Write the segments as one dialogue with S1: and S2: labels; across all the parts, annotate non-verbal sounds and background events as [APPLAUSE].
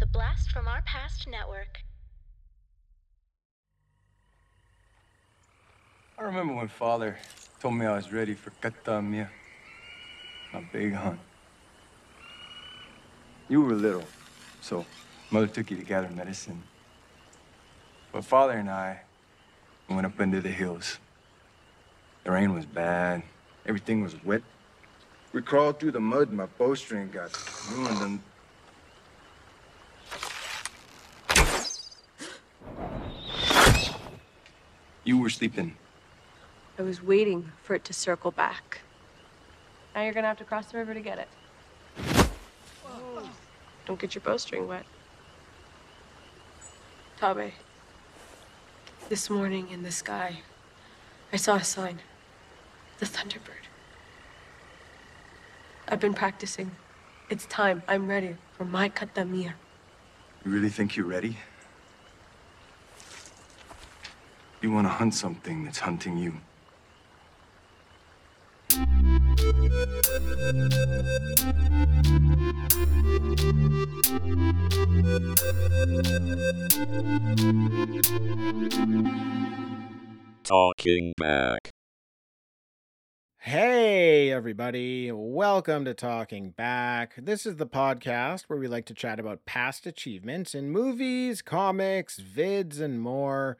S1: The Blast from Our Past Network.
S2: I remember when father told me I was ready for Katamia, my big hunt. You were little, so mother took you to gather medicine. But father and I went up into the hills. The rain was bad, everything was wet. We crawled through the mud, and my bowstring got ruined, and you were sleeping.
S3: I was waiting for it to circle back. Now you're gonna have to cross the river to get it. Oh. Don't get your bowstring wet. Tabe, this morning in the sky, I saw a sign. The Thunderbird. I've been practicing. It's time. I'm ready for my katamia.
S2: You really think you're ready? You want to hunt something that's hunting you.
S4: Talking back.
S5: Hey, everybody. Welcome to Talking Back. This is the podcast where we like to chat about past achievements in movies, comics, vids, and more.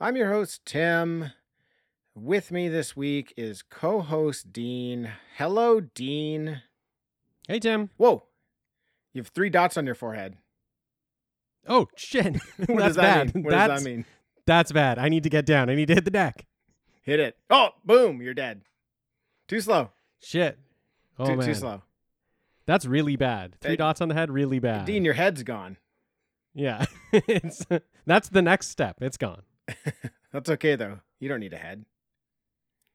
S5: I'm your host, Tim. With me this week is co host Dean. Hello, Dean.
S6: Hey, Tim.
S5: Whoa. You have three dots on your forehead.
S6: Oh, shit. [LAUGHS] [LAUGHS]
S5: What
S6: That's
S5: does that
S6: bad.
S5: mean? What
S6: that's,
S5: does that mean?
S6: That's bad. I need to get down. I need to hit the deck.
S5: Hit it. Oh, boom. You're dead. Too slow.
S6: Shit. Oh,
S5: too,
S6: man.
S5: too slow.
S6: That's really bad. Three
S5: Hey,
S6: dots on the head, really bad.
S5: Dean, your head's gone.
S6: Yeah. [LAUGHS] it's, that's the next step. It's gone. [LAUGHS]
S5: That's okay, though. You don't need a head.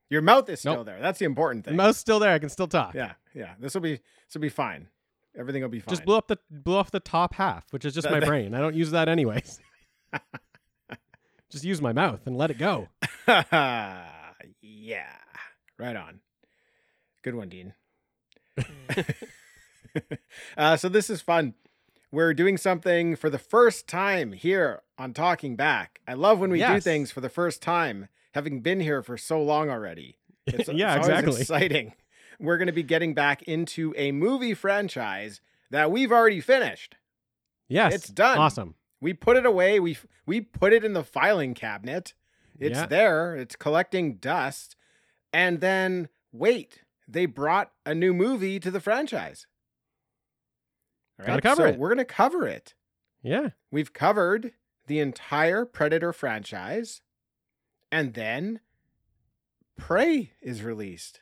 S5: Your mouth is still
S6: Nope.
S5: there. That's the important
S6: The
S5: thing.
S6: mouth's still there. I can still talk.
S5: Yeah, yeah. This will be this will be fine. Everything will be fine.
S6: Just blew up the blew off the top half, which is just my [LAUGHS] brain. I don't use that anyways. [LAUGHS] just use my mouth and let it go.
S5: yeah. Right on. Good one, Dean. uh, so this is fun. We're doing something for the first time here on Talking Back. I love when we do things for the first time, having been here for so long already. [LAUGHS] It's,
S6: yeah,
S5: it's
S6: exactly.
S5: exciting. [LAUGHS] We're going to be getting back into a movie franchise that we've already finished.
S6: Yes.
S5: It's done.
S6: Awesome.
S5: We put it away. We we put it in the filing cabinet. It's
S6: Yeah.
S5: there. It's collecting dust. And then wait, they brought a new movie to the franchise. All
S6: Gotta cover
S5: so
S6: it.
S5: We're gonna cover it.
S6: Yeah.
S5: We've covered the entire Predator franchise, and then Prey is released.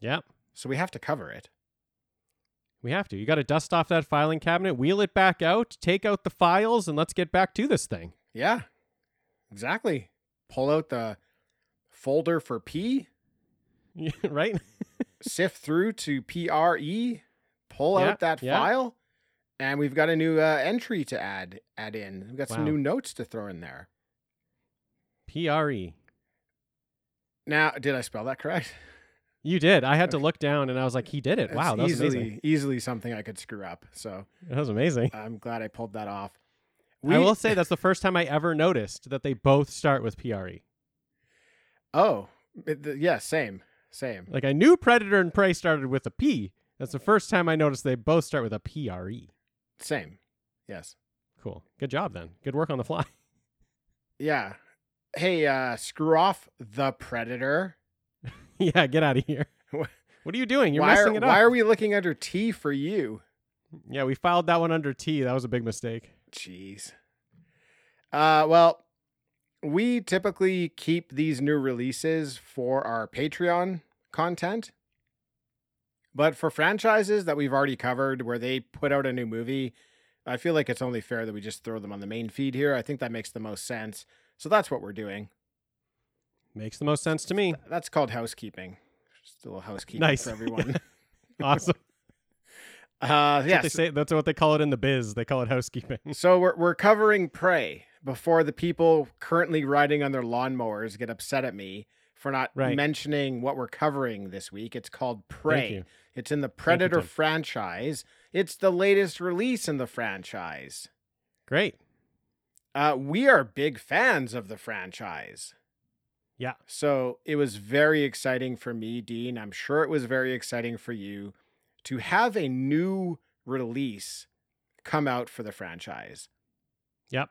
S6: Yep.
S5: So we have to cover it.
S6: We have to. You got to dust off that filing cabinet, wheel it back out, take out the files, and let's get back to this thing.
S5: Yeah, exactly. Pull out the folder for P,
S6: Yeah, [LAUGHS] right? [LAUGHS]
S5: sift through to PRE, pull
S6: Yeah,
S5: out that
S6: yeah.
S5: file, and we've got a new uh, entry to add add in. We've got some new notes to throw in there.
S6: PRE.
S5: Now, did I spell that correct?
S6: You did. I had to look down and I was like, he did it. Wow,
S5: That's easily
S6: amazing.
S5: easily something I could screw up. So
S6: That was amazing.
S5: I'm glad I pulled that off.
S6: I will say that's the first time I ever noticed that they both start with PRE.
S5: Oh, yeah, same, same.
S6: Like I knew Predator and Prey started with a P. That's the first time I noticed they both start with a PRE.
S5: Same. Yes.
S6: Cool. Good job then. Good work on the fly. [LAUGHS]
S5: Yeah. Hey, uh, screw off the Predator.
S6: yeah, get out of here. [LAUGHS] What are you doing? You're
S5: why
S6: messing
S5: are,
S6: it up.
S5: Why are we looking under T for you?
S6: Yeah, we filed that one under T. That was a big mistake.
S5: Jeez. Uh, well, we typically keep these new releases for our Patreon content. But for franchises that we've already covered where they put out a new movie, I feel like it's only fair that we just throw them on the main feed here. I think that makes the most sense. So that's what we're doing.
S6: Makes the most sense to me.
S5: That's called housekeeping. Just a little housekeeping
S6: Nice.
S5: for [LAUGHS] everyone.
S6: Awesome. [LAUGHS]
S5: uh,
S6: That's what
S5: yes.
S6: they say that's what they call it in the biz. They call it housekeeping.
S5: So we're we're covering Prey before the people currently riding on their lawnmowers get upset at me for not
S6: Right.
S5: mentioning what we're covering this week. It's called Prey. It's in the Predator
S6: Tim.
S5: franchise. It's the latest release in the franchise.
S6: Great.
S5: Uh, we are big fans of the franchise.
S6: Yeah.
S5: So it was very exciting for me, Dean. I'm sure it was very exciting for you to have a new release come out for the franchise.
S6: Yep.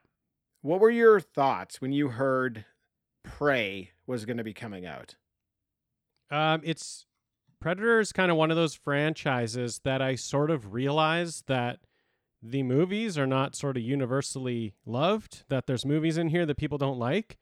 S5: What were your thoughts when you heard Prey was going to be coming out?
S6: Um, it's Predator is kind of one of those franchises that I sort of realized that the movies are not sort of universally loved, that there's movies in here that people don't like.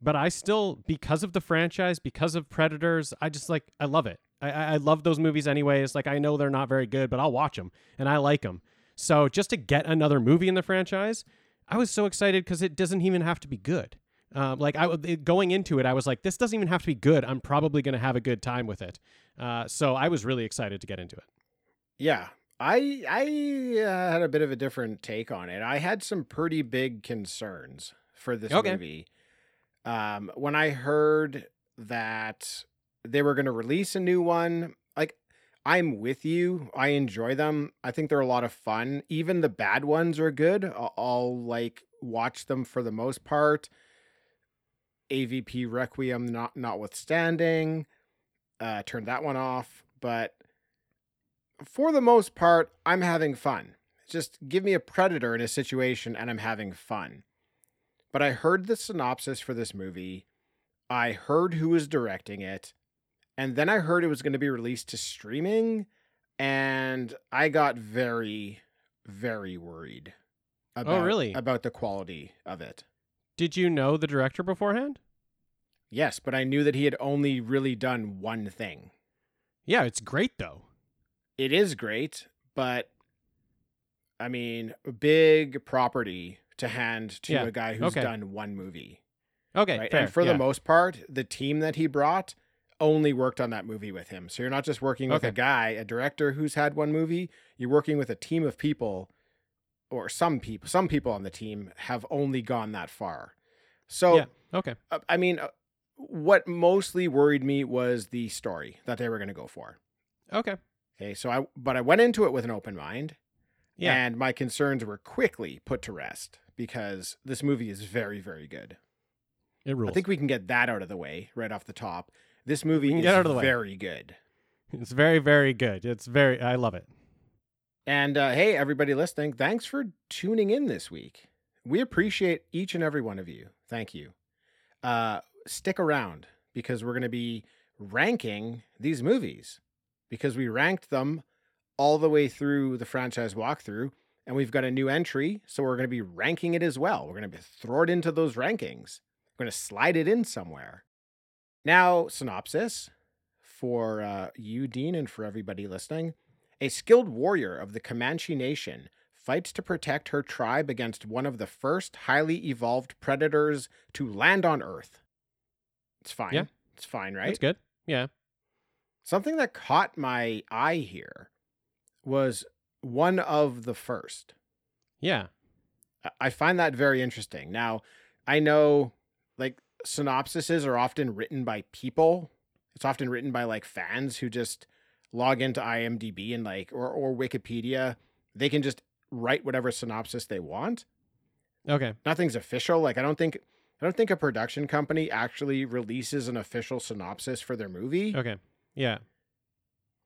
S6: But I still, because of the franchise, because of Predators, I just like, I love it. I, I love those movies anyways. Like, I know they're not very good, but I'll watch them and I like them. So just to get another movie in the franchise, I was so excited because it doesn't even have to be good. Um, like I going into it, I was like, this doesn't even have to be good. I'm probably going to have a good time with it. Uh, so I was really excited to get into it.
S5: Yeah, I I uh, had a bit of a different take on it. I had some pretty big concerns for this
S6: Okay.
S5: movie. Um, when I heard that they were going to release a new one, like I'm with you. I enjoy them. I think they're a lot of fun. Even the bad ones are good. I'll, I'll like watch them for the most part. AVP Requiem not notwithstanding, uh, turned that one off. But for the most part, I'm having fun. Just give me a predator in a situation and I'm having fun. But I heard the synopsis for this movie. I heard who was directing it. And then I heard it was going to be released to streaming. And I got very, very worried about,
S6: really?
S5: about the quality of it.
S6: Did you know the director beforehand?
S5: Yes, but I knew that he had only really done one thing.
S6: Yeah, it's great though.
S5: it is great, but I mean, big property to hand to
S6: Yeah,
S5: a guy who's
S6: okay.
S5: done one movie.
S6: Okay,
S5: right?
S6: fair.
S5: and for
S6: yeah.
S5: the most part, the team that he brought only worked on that movie with him. So you're not just working with a guy, a director who's had one movie, you're working with a team of people or some people, some people on the team have only gone that far. So
S6: Yeah. Okay.
S5: uh, I mean, uh, what mostly worried me was the story that they were going to go for.
S6: Okay.
S5: Okay, so I but I went into it with an open mind.
S6: Yeah.
S5: And my concerns were quickly put to rest because this movie is very, very good.
S6: It rules.
S5: I think we can get that out of the way right off the top. This movie is
S6: get out of the way.
S5: very good.
S6: it's very, very good. It's very. I love it.
S5: And uh, hey, everybody listening, thanks for tuning in this week. We appreciate each and every one of you. Thank you. Uh, stick around because we're going to be ranking these movies because we ranked them all the way through the franchise walkthrough. And we've got a new entry, so we're going to be ranking it as well. We're going to throw it into those rankings. We're going to slide it in somewhere. Now, synopsis for uh, you, Dean, and for everybody listening. A skilled warrior of the Comanche Nation fights to protect her tribe against one of the first highly evolved predators to land on Earth. It's fine.
S6: Yeah.
S5: It's fine, right?
S6: It's good. Yeah.
S5: Something that caught my eye here was one of the first.
S6: Yeah.
S5: I- I find that very interesting. Now, I know like synopsises are often written by people. It's often written by like fans who just log into IMDb and like or or Wikipedia. They can just write whatever synopsis they want.
S6: Okay.
S5: Nothing's official. Like I don't think I don't think a production company actually releases an official synopsis for their movie.
S6: Okay. Yeah.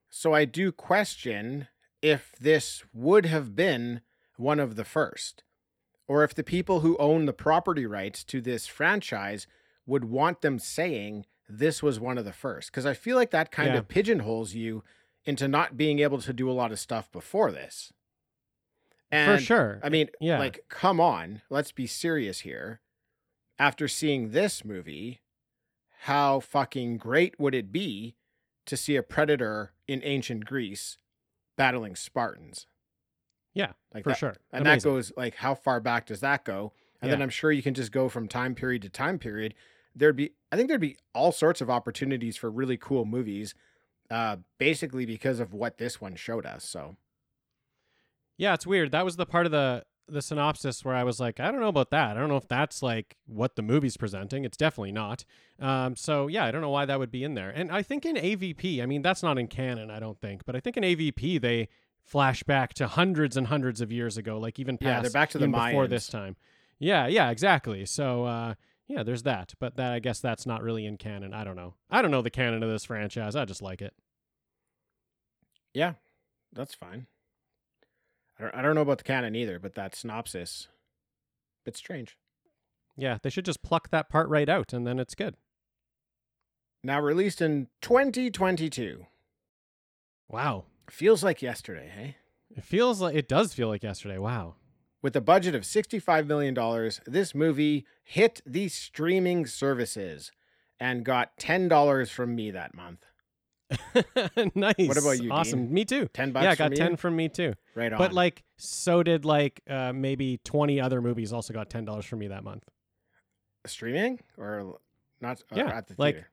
S5: So I do question if this would have been one of the first, or if the people who own the property rights to this franchise would want them saying this was one of the first. Because I feel like that kind
S6: Yeah.
S5: of pigeonholes you into not being able to do a lot of stuff before this. And
S6: For sure.
S5: I mean,
S6: Yeah.
S5: like, come on, let's be serious here. After seeing this movie, how fucking great would it be to see a predator in ancient Greece battling Spartans?
S6: Yeah,
S5: like
S6: for
S5: that-
S6: sure.
S5: And that goes like, how far back does that go? And then I'm sure you can just go from time period to time period. There'd be, I think there'd be all sorts of opportunities for really cool movies, uh, basically because of what this one showed us. So
S6: Yeah, it's weird. That was the part of the the synopsis where I was like, I don't know about that. I don't know if that's like what the movie's presenting. It's definitely not. Um, so yeah, I don't know why that would be in there. And I think in AVP, I mean, that's not in canon, I don't think, but I think in AVP they flash back to hundreds and hundreds of years ago, like even
S5: Yeah,
S6: past
S5: they're back to the
S6: even before this time. Yeah, yeah, exactly. So uh, yeah, there's that. But that I guess that's not really in canon. I don't know. I don't know the canon of this franchise. I just like it.
S5: Yeah, that's fine. I don't, I don't know about the canon either, but that synopsis, bit strange.
S6: Yeah, they should just pluck that part right out, and then it's good.
S5: Now released in 2022.
S6: Wow,
S5: Feels like yesterday, hey?
S6: it feels like it does feel like yesterday. Wow.
S5: With a budget of $65 million, this movie hit the streaming services and got $10 from me that month. [LAUGHS]
S6: nice.
S5: What about you,
S6: Awesome.
S5: Dean?
S6: Me too.
S5: 10 bucks
S6: Yeah, I
S5: from
S6: got
S5: you?
S6: ten from me too.
S5: Right on.
S6: But like, so did like uh, maybe twenty other movies also got ten dollars from me that month.
S5: streaming or not or
S6: Yeah,
S5: at the
S6: like-
S5: theater?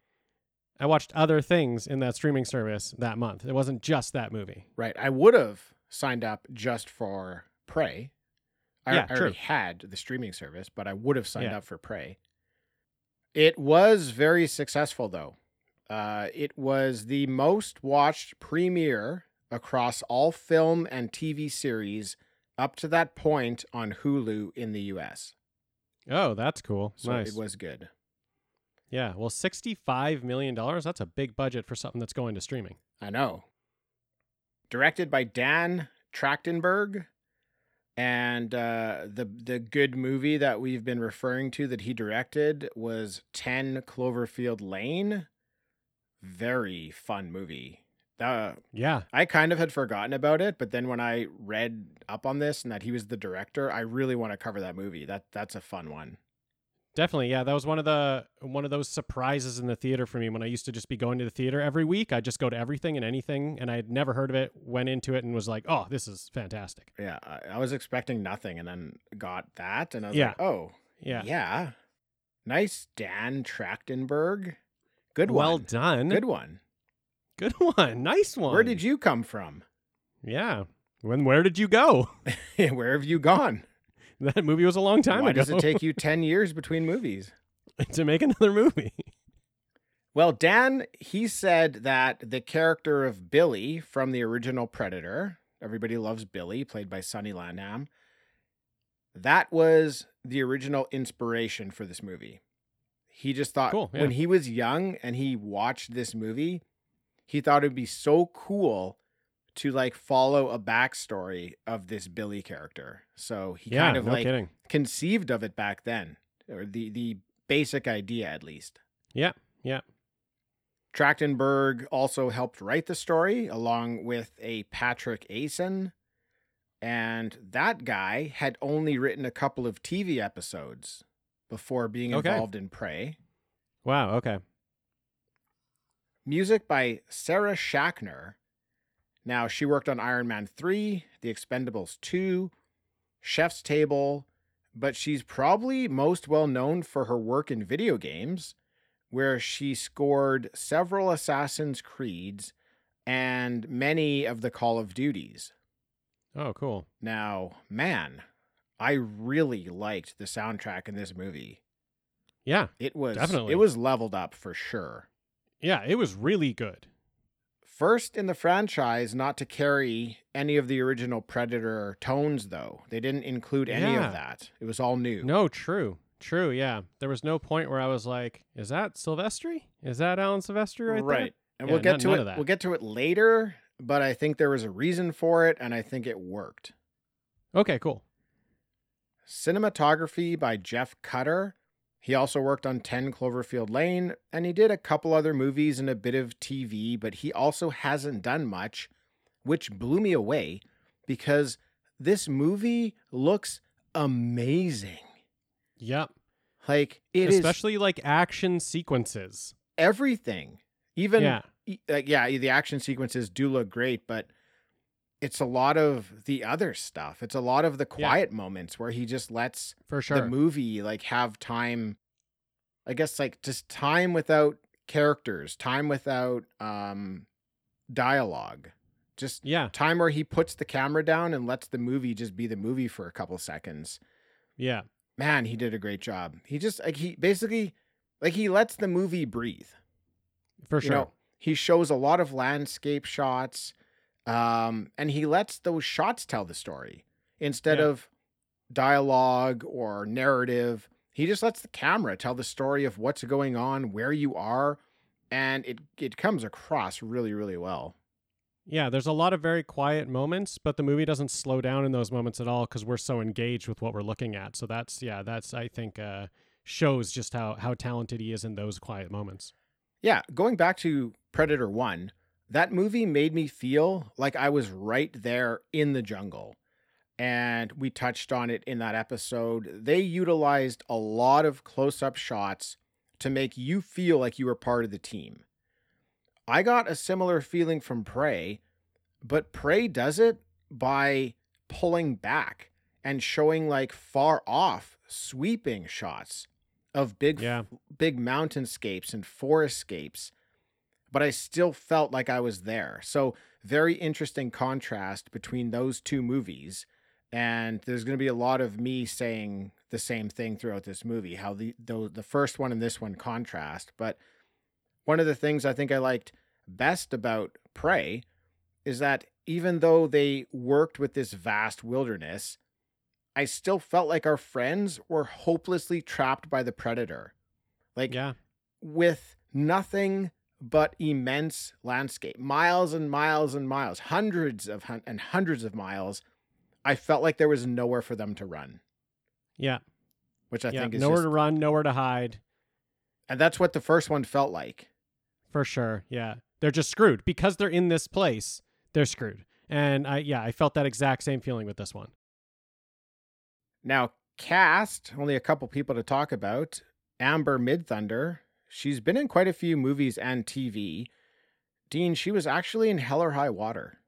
S6: I watched other things in that streaming service that month. It wasn't just that movie.
S5: Right. I would have signed up just for Prey. I,
S6: Yeah,
S5: I already had the streaming service, but I would have signed
S6: Yeah.
S5: up for Prey. It was very successful, though. Uh, it was the most watched premiere across all film and TV series up to that point on Hulu in the US.
S6: Oh, that's cool.
S5: So
S6: nice.
S5: it was good.
S6: yeah. Well, sixty-five million dollars—that's a big budget for something that's going to streaming.
S5: I know. Directed by Dan Trachtenberg. And uh, the the good movie that we've been referring to that he directed was 10 Cloverfield Lane. Very fun movie. Uh,
S6: Yeah.
S5: I kind of had forgotten about it, but then when I read up on this and that he was the director, I really want to cover that movie. That that's a fun one.
S6: Definitely, yeah. That was one of the one of those surprises in the theater for me when I used to just be going to the theater every week. I just go to everything and anything, and I had never heard of it. Went into it and was like, "Oh, this is fantastic."
S5: Yeah, I, I was expecting nothing and then got that, and I was
S6: Yeah.
S5: like, oh,
S6: Yeah,
S5: Yeah. Nice Dan Trachtenberg. Good
S6: well done.
S5: Good one.
S6: Good [LAUGHS] one. Nice one.
S5: Where did you come from?
S6: Yeah. When? Where did you go? [LAUGHS]
S5: Where have you gone? [LAUGHS]
S6: that movie was a long time
S5: Why
S6: ago.
S5: does it take you [LAUGHS] 10 years between movies?
S6: to make another movie?
S5: Well, Dan, he said that the character of Billy from the original Predator, everybody loves Billy, played by Sonny Landham, that was the original inspiration for this movie. He just thought
S6: Cool,
S5: when he was young and he watched this movie, he thought it'd be so cool to like follow a backstory of this Billy character. So he
S6: yeah,
S5: kind of
S6: no
S5: like
S6: kidding.
S5: conceived of it back then, or the the basic idea at least.
S6: Yeah, yeah.
S5: Trachtenberg also helped write the story along with a Patrick Aison. And that guy had only written a couple of TV episodes before being
S6: Okay.
S5: involved in Prey.
S6: Wow. Okay.
S5: Music by Sarah Schachner. Now, she worked on Iron Man 3, The Expendables 2, Chef's Table, but she's probably most well known for her work in video games, where she scored several Assassin's Creeds and many of the Call of Duties.
S6: Oh, cool.
S5: Now, man, I really liked the soundtrack in this movie.
S6: Yeah,
S5: It was
S6: Definitely.
S5: it was leveled up for sure.
S6: yeah. It was really good.
S5: First in the franchise not to carry any of the original Predator tones, though. They didn't include any
S6: Yeah.
S5: of that. It was all new.
S6: No, true, true. Yeah, there was no point where I was like, "Is that Silvestri? Is that Alan Silvestri right,
S5: right. And
S6: Yeah,
S5: we'll get
S6: none-
S5: to
S6: none
S5: it.
S6: that.
S5: We'll get to it later, but I think there was a reason for it, and I think it worked.
S6: Okay, cool.
S5: Cinematography by Jeff Cutter. He also worked on 10 Cloverfield Lane, and he did a couple other movies and a bit of TV, but he also hasn't done much, which blew me away because this movie looks amazing.
S6: Yep.
S5: Like it is
S6: Especially like action sequences.
S5: everything. Even
S6: yeah.
S5: e- like yeah, the action sequences do look great, but it's a lot of the other stuff. It's a lot of the
S6: Yeah.
S5: quiet moments where he just lets
S6: For sure.
S5: the movie like have time i guess like just time without characters time without um dialogue just
S6: yeah.
S5: time where he puts the camera down and lets the movie just be the movie for a couple seconds
S6: Yeah.
S5: man he did a great job he just like he basically like he lets the movie breathe
S6: For
S5: you
S6: sure.
S5: know he shows a lot of landscape shots Um, and he lets those shots tell the story instead
S6: Yeah.
S5: of dialogue or narrative. He just lets the camera tell the story of what's going on, where you are, and it it comes across really, really well.
S6: Yeah, there's a lot of very quiet moments, but the movie doesn't slow down in those moments at all because we're so engaged with what we're looking at. So that's yeah, that's I think uh, shows just how how talented he is in those quiet moments.
S5: Yeah, going back to Predator 1, that movie made me feel like I was right there in the jungle. And we touched on it in that episode. They utilized a lot of close up shots to make you feel like you were part of the team. I got a similar feeling from Prey, but Prey does it by pulling back and showing like far off sweeping shots of big
S6: Yeah.
S5: big mountainscapes and forestscapes but I still felt like I was there. So very interesting contrast between those two movies. And there's going to be a lot of me saying the same thing throughout this movie, how the the, the first one and this one contrast. But one of the things I think I liked best about Prey is that even though they worked with this vast wilderness, I still felt like our friends were hopelessly trapped by the predator. Like
S6: Yeah,
S5: with nothing but immense landscape, miles and miles and miles, hundreds of hun- and hundreds of miles. I felt like there was nowhere for them to run,
S6: yeah,
S5: which I
S6: yeah.
S5: think is
S6: Nowhere
S5: just,
S6: to run, nowhere to hide,
S5: and that's what the first one felt like.
S6: for sure. Yeah, they're just screwed because they're in this place. They're screwed, and I yeah, I felt that exact same feeling with this one.
S5: Now, cast only a couple people to talk about. Amber Midthunder. She's been in quite a few movies and TV. Dean, she was actually in Hell or High Water.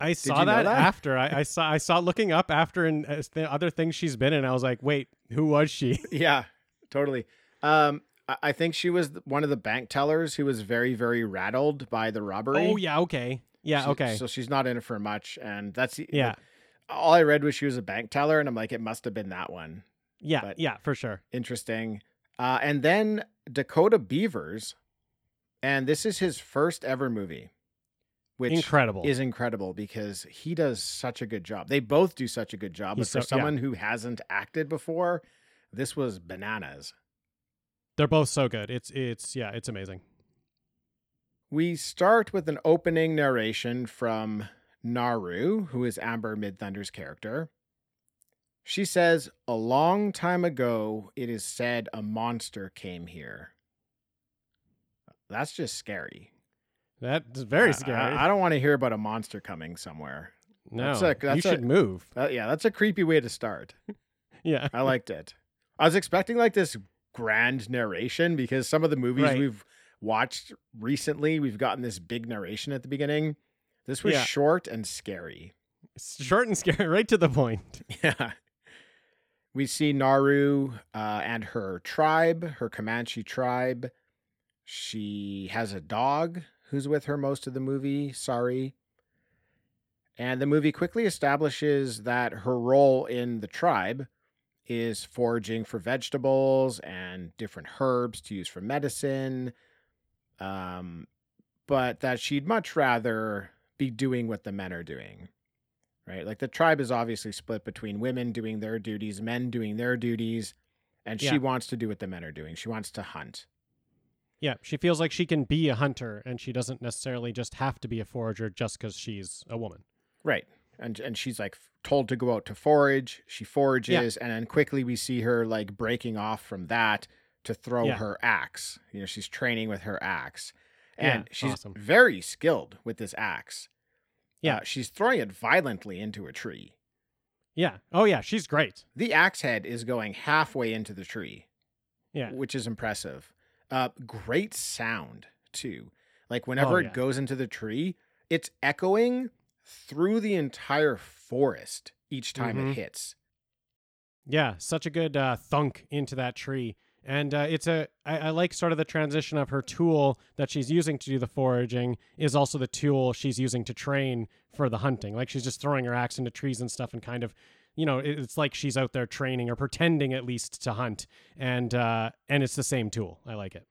S6: I saw that,
S5: that?
S6: after I, I [LAUGHS] saw I saw looking up after and uh, the other things she's been in. I was like, wait, who was she? [LAUGHS]
S5: Yeah, totally. Um, I- I think she was one of the bank tellers who was very, very rattled by the robbery.
S6: Oh yeah, okay, yeah,
S5: So-
S6: okay,
S5: So she's not in it for much, and that's
S6: yeah,
S5: like, all I read was she was a bank teller, and I'm like, it must have been that one.
S6: yeah,
S5: but-
S6: yeah, for sure.
S5: Interesting. Uh, and then Dakota Beavers, and this is his first ever movie, which
S6: Incredible.
S5: is incredible because he does such a good job. They both do such a good job,
S6: He's
S5: but for
S6: so- yeah.
S5: someone who hasn't acted before, this was bananas.
S6: They're both so good. It's it's yeah, it's amazing.
S5: We start with an opening narration from Naru, who is Amber Midthunder's character. She says, A long time ago, it is said a monster came here. That's just scary.
S6: That's very scary.
S5: I, I don't want to hear about a monster coming somewhere.
S6: no,
S5: that's a-
S6: you
S5: that's a-
S6: should move.
S5: Uh, yeah, that's a creepy way to start. [LAUGHS]
S6: Yeah,
S5: I liked it. I was expecting like this grand narration because some of the movies
S6: Right.
S5: we've watched recently, we've gotten this big narration at the beginning. This was
S6: Yeah.
S5: short and scary.
S6: It's short and scary, [LAUGHS] right to the point. [LAUGHS]
S5: Yeah. We see Naru uh, and her tribe, her Comanche tribe. She has a dog who's with her most of the movie, Sorry. And the movie quickly establishes that her role in the tribe is foraging for vegetables and different herbs to use for medicine. Um, but that she'd much rather be doing what the men are doing right? Like the tribe is obviously split between women doing their duties, men doing their duties, and
S6: Yeah.
S5: she wants to do what the men are doing. She wants to hunt.
S6: Yeah, she feels like she can be a hunter, and she doesn't necessarily just have to be a forager just because she's a woman.
S5: Right. And and she's like told to go out to forage. She forages and then quickly we see her like breaking off from that to throw
S6: Yeah.
S5: her axe. You know, she's training with her axe.
S6: Yeah,
S5: And she's
S6: awesome.
S5: very skilled with this axe.
S6: Yeah.
S5: Uh, she's throwing it violently into a tree.
S6: Yeah. Oh yeah, she's great.
S5: The axe head is going halfway into the tree.
S6: Yeah.
S5: which is impressive. Uh, great sound too. Like whenever
S6: Oh,
S5: it goes into the tree, it's echoing through the entire forest each time
S6: Mhm.
S5: it hits.
S6: Yeah, such a good uh, thunk into that tree. And uh, it's a I, I like sort of the transition of her tool that she's using to do the foraging is also the tool she's using to train for the hunting. Like she's just throwing her axe into trees and stuff, and kind of, you know, it's like she's out there training or pretending at least to hunt. And uh, and it's the same tool. I like it.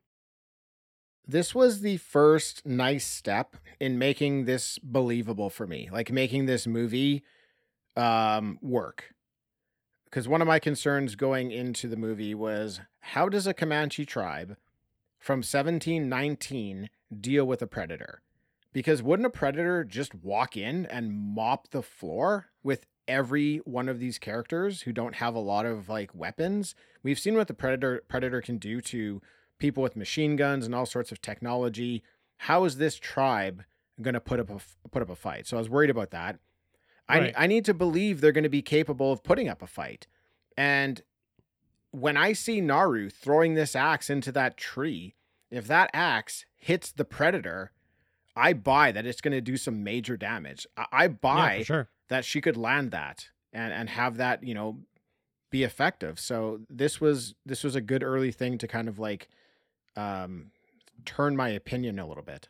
S5: this was the first nice step in making this believable for me, like making this movie um, work. Because one of my concerns going into the movie was how does a Comanche tribe from 1719 deal with a predator? Because wouldn't a predator just walk in and mop the floor with every one of these characters who don't have a lot of like weapons? We've seen what the predator predator can do to people with machine guns and all sorts of technology. How is this tribe going to put up a put up a fight? So I was worried about that.
S6: Right.
S5: I I need to believe they're going to be capable of putting up a fight. And when I see Naru throwing this axe into that tree, if that axe hits the predator, I buy that it's going to do some major damage. I, I buy
S6: for sure.
S5: that she could land that and and have that you know be effective so this was this was a good early thing to kind of like um turn my opinion a little bit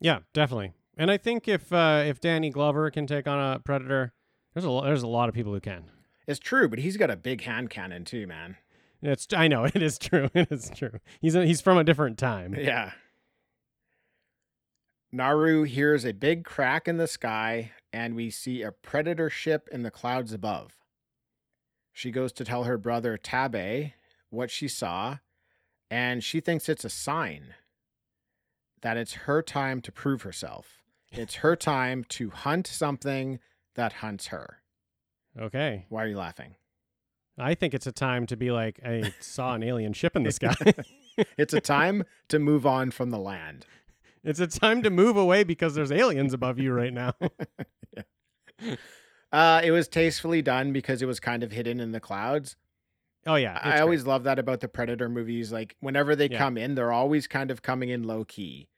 S6: Yeah, definitely. And I think if uh, if Danny Glover can take on a predator, there's a there's a lot of people who can.
S5: It's true but he's got a big hand cannon too man
S6: It's I know [LAUGHS] it is true. [LAUGHS] It is true. He's a, he's from a different time.
S5: yeah naru hears a big crack in the sky and we see a predator ship in the clouds above she goes to tell her brother tabe what she saw and she thinks it's a sign that it's her time to prove herself. It's her time to hunt something that hunts her.
S6: Okay.
S5: Why are you laughing?
S6: I think it's a time to be like, I [LAUGHS] saw an alien ship in the sky. [LAUGHS]
S5: It's a time to move on from the land. [LAUGHS]
S6: it's a time to move away because there's aliens above you right now.
S5: Uh, it was tastefully done because it was kind of hidden in the clouds.
S6: oh yeah.
S5: I
S6: it's
S5: always love that about the Predator movies. Like whenever they
S6: Yeah.
S5: come in, they're always kind of coming in low key.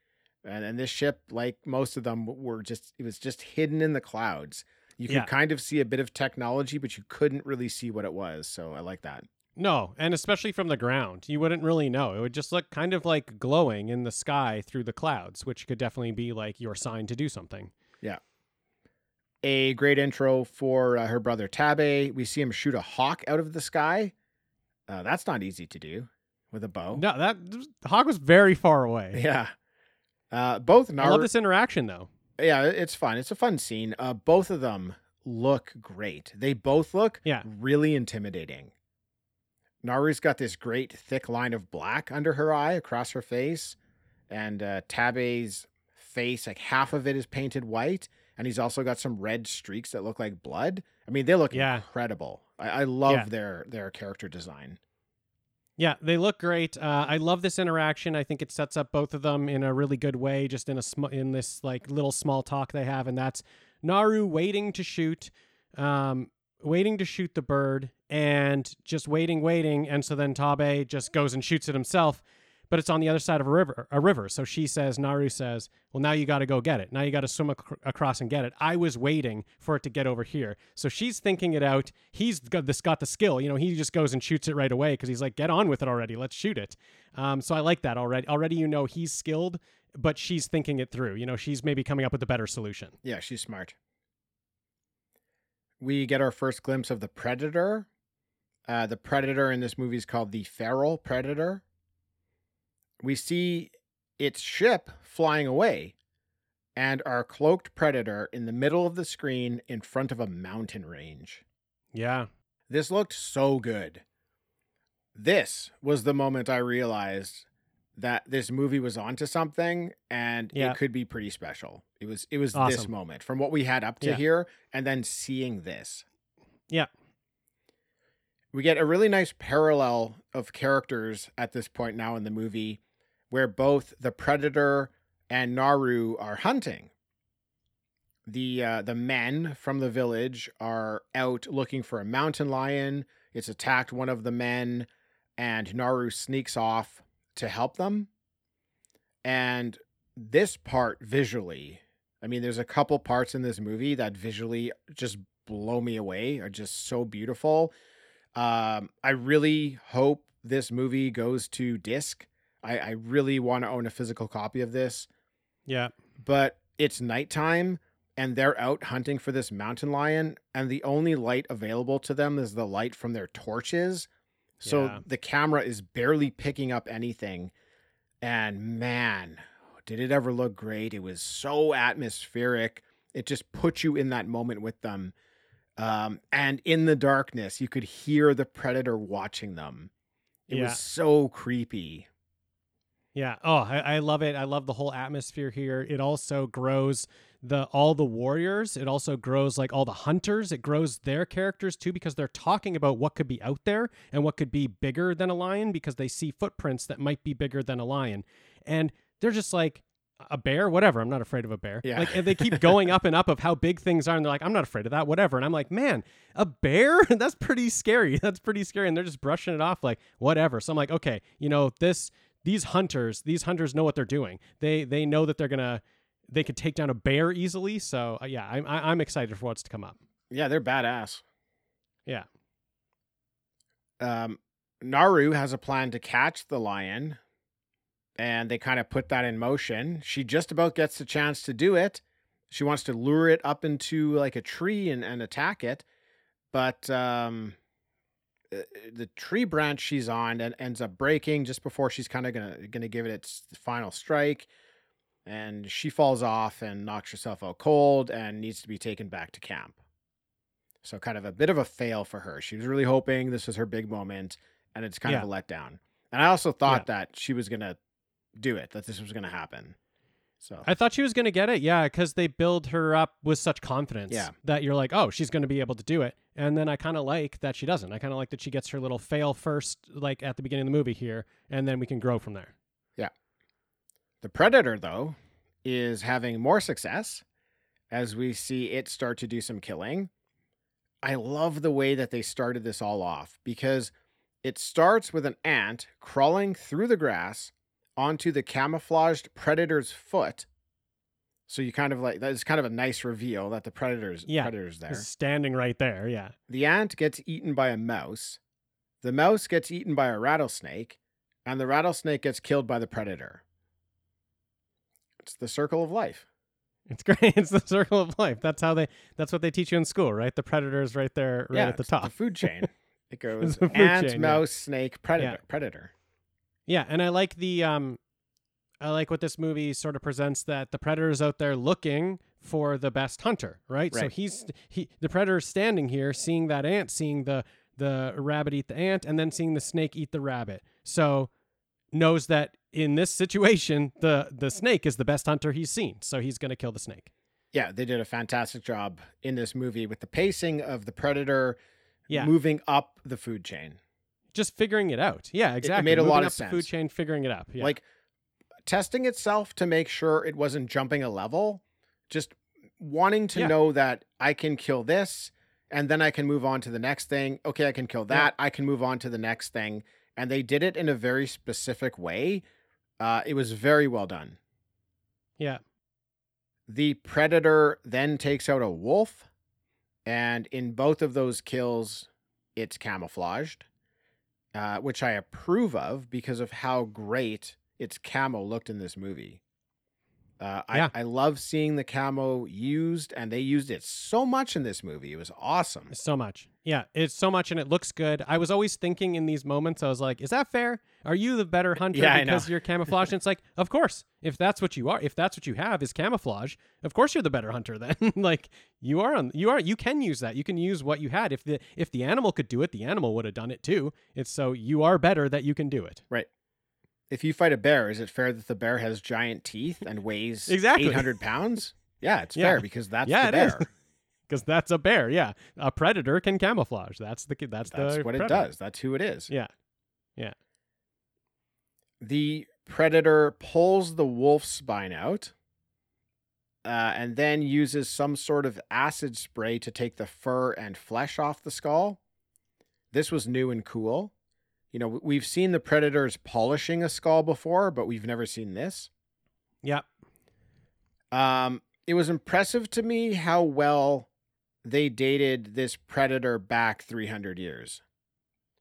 S5: And, and this ship, like most of them, were just it was just hidden in the clouds. You could
S6: Yeah.
S5: kind of see a bit of technology, but you couldn't really see what it was. So I like that.
S6: No, and especially from the ground, you wouldn't really know. It would just look kind of like glowing in the sky through the clouds, which could definitely be like your sign to do something. Yeah.
S5: A great intro for uh, her brother Tabe. We see him shoot a hawk out of the sky. Uh, that's not easy to do with a bow.
S6: No, that the hawk was very far away.
S5: Yeah. Uh, both
S6: I love this interaction though.
S5: Yeah, it's fun. It's a fun scene. Uh, both of them look great. They both look
S6: Yeah.
S5: really intimidating. Naru's got this great thick line of black under her eye across her face, and uh, Tabe's face, like half of it is painted white, and he's also got some red streaks that look like blood. I mean, they look
S6: Yeah.
S5: incredible. I, I love
S6: Yeah.
S5: their their character design.
S6: Yeah, they look great. Uh, I love this interaction. I think it sets up both of them in a really good way, just in a sm- in this like little small talk they have, and that's Naru waiting to shoot, um, waiting to shoot the bird, and just waiting, waiting, and so then Tabe just goes and shoots it himself, but it's on the other side of a river. A river. So she says, Naru says, "Well, now you got to go get it. Now you got to swim ac- across and get it. I was waiting for it to get over here." So she's thinking it out. He's got this got the skill. You know, he just goes and shoots it right away because he's like, "Get on with it already. Let's shoot it." Um, so I like that already. Already, you know, he's skilled, but she's thinking it through. You know, she's maybe coming up with a better solution.
S5: Yeah, she's smart. We get our first glimpse of the predator. Uh, the predator in this movie is called the feral predator. We see its ship flying away, and our cloaked predator in the middle of the screen in front of a mountain range.
S6: Yeah.
S5: This looked so good. This was the moment I realized that this movie was onto something and
S6: Yeah.
S5: it could be pretty special. It was it was this moment from what we had up to
S6: Yeah.
S5: here and then seeing this.
S6: Yeah.
S5: We get a really nice parallel of characters at this point now in the movie where both the predator and Naru are hunting. The uh, the men from the village are out looking for a mountain lion. It's attacked one of the men, and Naru sneaks off to help them. And this part visually, I mean, there's a couple parts in this movie that visually just blow me away, are just so beautiful. Um, I really hope this movie goes to disc. I, I really want to own a physical copy of this
S6: Yeah.
S5: but it's nighttime and they're out hunting for this mountain lion and the only light available to them is the light from their torches so
S6: Yeah.
S5: the camera is barely picking up anything And man, did it ever look great? It was so atmospheric. It just put you in that moment with them. Um, and in the darkness, you could hear the predator watching them. It
S6: Yeah.
S5: was so creepy.
S6: Yeah. Oh, I, I love it. I love the whole atmosphere here. It also grows the all the warriors. It also grows like all the hunters. It grows their characters too because they're talking about what could be out there and what could be bigger than a lion because they see footprints that might be bigger than a lion. And they're just like a bear, whatever. I'm not afraid of a bear.
S5: Yeah.
S6: Like and they keep going up and up of how big things are, and they're like, I'm not afraid of that, whatever. And I'm like, man, a bear? [LAUGHS] That's pretty scary. That's pretty scary. And they're just brushing it off like whatever. So I'm like, okay, you know, this these hunters, these hunters know what they're doing. They they know that they're gonna they could take down a bear easily. So uh, yeah, I'm I- I'm excited for what's to come up.
S5: Yeah, they're badass.
S6: Yeah.
S5: Um, Naru has a plan to catch the lion, and they kind of put that in motion. She just about gets the chance to do it. She wants to lure it up into like a tree and, and attack it, but um, Uh, uh, the tree branch she's on and ends up breaking just before she's kind of gonna gonna give it its final strike, and she falls off and knocks herself out cold and needs to be taken back to camp. So kind of a bit of a fail for her. She was really hoping this was her big moment, and it's kind of a letdown. And I also thought that she was gonna do it, that this was gonna happen. So
S6: I thought she was gonna get it, yeah, because they build her up with such confidence
S5: Yeah.
S6: that you're like, oh, she's gonna be able to do it. And then I kind of like that she doesn't. I kind of like that she gets her little fail first, like at the beginning of the movie here, and then we can grow from there. Yeah.
S5: The predator, though, is having more success as we see it start to do some killing. I love the way that they started this all off because it starts with an ant crawling through the grass onto the camouflaged predator's foot. So you kind of like that is kind of a nice reveal that the predator's
S6: Yeah,
S5: predator's there.
S6: Standing right there, yeah.
S5: The ant gets eaten by a mouse. The mouse gets eaten by a rattlesnake, and the rattlesnake gets killed by the predator. It's the circle of life.
S6: It's [LAUGHS] great. It's the circle of life. That's how they. That's what they teach you in school, right? The predator is right there, right
S5: yeah,
S6: at the
S5: it's
S6: top.
S5: The food chain. It [LAUGHS] goes ant,
S6: chain, yeah.
S5: mouse, snake, predator.
S6: Yeah.
S5: Predator.
S6: Yeah, and I like the um I like what this movie sort of presents that the predator's out there looking for the best hunter, right?
S5: right.
S6: So he's he the predator's standing here seeing that ant, seeing the the rabbit eat the ant and then seeing the snake eat the rabbit. So knows that in this situation the the snake is the best hunter he's seen. So he's going to kill the snake.
S5: Yeah, they did a fantastic job in this movie with the pacing of the predator
S6: Yeah.
S5: moving up the food chain.
S6: Just figuring it out. Yeah, exactly.
S5: made a
S6: Moving
S5: lot of
S6: the food chain, figuring it up. Yeah.
S5: Like testing itself to make sure it wasn't jumping a level, just wanting to
S6: Yeah.
S5: know that I can kill this and then I can move on to the next thing. Okay, I can kill
S6: Yeah.
S5: that. I can move on to the next thing. And they did it in a very specific way. Uh, it was very well done.
S6: yeah.
S5: The predator then takes out a wolf, and in both of those kills, it's camouflaged, uh, which I approve of because of how great its camo looked in this movie. Uh,
S6: Yeah.
S5: I, I love seeing the camo used, and they used it so much in this movie. It was awesome.
S6: So much. Yeah, it's so much and it looks good. I was always thinking in these moments, I was like, is that fair? Are you the better [LAUGHS] hunter
S5: Yeah,
S6: because you're [LAUGHS] camouflaged? and it's like, of course. If that's what you are, if that's what you have is camouflage, of course you're the better hunter then. [LAUGHS] like you are on you are you can use that. You can use what you had. If the if the animal could do it, the animal would have done it too. It's so you are better that you can do it.
S5: Right. If you fight a bear, is it fair that the bear has giant teeth and weighs
S6: Exactly.
S5: 800 pounds? Yeah, it's
S6: Yeah.
S5: fair because that's
S6: Yeah,
S5: the
S6: it is. [LAUGHS]
S5: bear.
S6: Because that's a bear. Yeah. A predator can camouflage. That's the that's,
S5: That's
S6: the
S5: what it does. That's who it is.
S6: Yeah, yeah.
S5: the predator pulls the wolf's spine out uh, and then uses some sort of acid spray to take the fur and flesh off the skull. This was new and cool. You know, we've seen the predators polishing a skull before, but we've never seen this.
S6: Yep.
S5: Um, it was impressive to me how well they dated this predator back 300 years.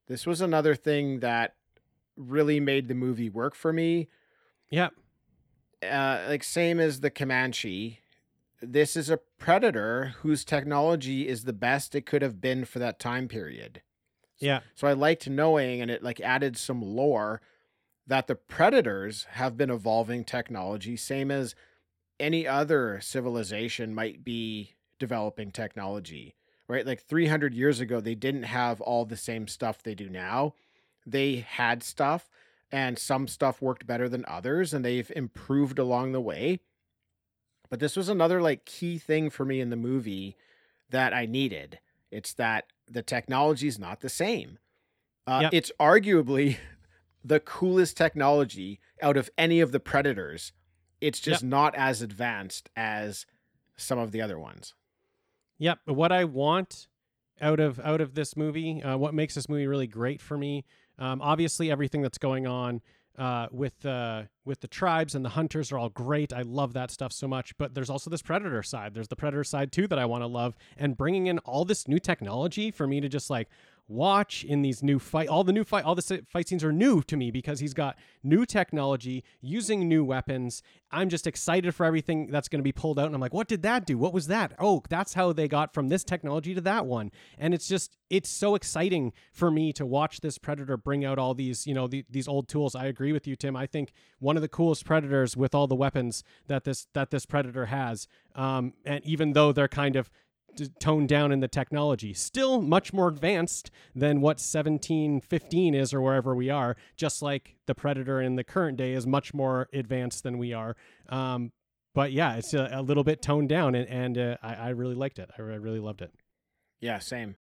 S5: This was another thing that really made the movie work for me.
S6: Yep.
S5: Uh, like same as the Comanche, this is a predator whose technology is the best it could have been for that time period.
S6: Yeah.
S5: So I liked knowing, and it like added some lore that the predators have been evolving technology, same as any other civilization might be developing technology, right? Like 300 years ago, they didn't have all the same stuff they do now. They had stuff, and some stuff worked better than others, and they've improved along the way. But this was another like key thing for me in the movie that I needed. It's that the technology is not the same. Uh,
S6: Yep.
S5: It's arguably [LAUGHS] the coolest technology out of any of the predators. It's just not as advanced as some of the other ones.
S6: Yep. What I want out of out of this movie, uh, what makes this movie really great for me, um, obviously everything that's going on uh, with uh, with the tribes and the hunters are all great. I love that stuff so much. But there's also this predator side. There's the predator side too that I want to love, and bringing in all this new technology for me to just like watch in these new fight all the new fight all the fight scenes are new to me because he's got new technology using new weapons. I'm just excited for everything that's going to be pulled out and i'm like what did that do? What was that? Oh that's how they got from this technology to that one. And it's just it's so exciting for me to watch this predator bring out all these you know the, these old tools. I agree with you tim. I think one of the coolest predators with all the weapons that this that this predator has um, and even though they're kind of toned down in the technology. Still much more advanced than what 1715 is or wherever we are, just like the Predator in the current day is much more advanced than we are. Um, but yeah, it's a, a little bit toned down, and, and uh, I, I really liked it. I, I really loved it.
S5: Yeah, same.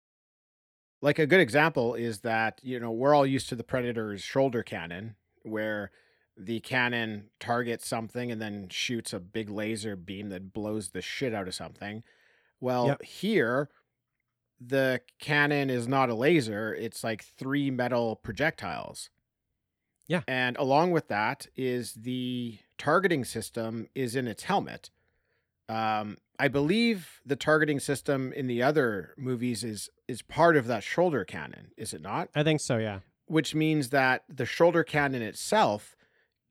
S5: Like a good example is that, you know, we're all used to the Predator's shoulder cannon, where the cannon targets something and then shoots a big laser beam that blows the shit out of something. Well,
S6: Yep.
S5: here, the cannon is not a laser, it's like three metal projectiles.
S6: Yeah.
S5: And along with that is the targeting system is in its helmet. Um, I believe the targeting system in the other movies is is part of that shoulder cannon, is it not?
S6: I think so. Yeah.
S5: Which means that the shoulder cannon itself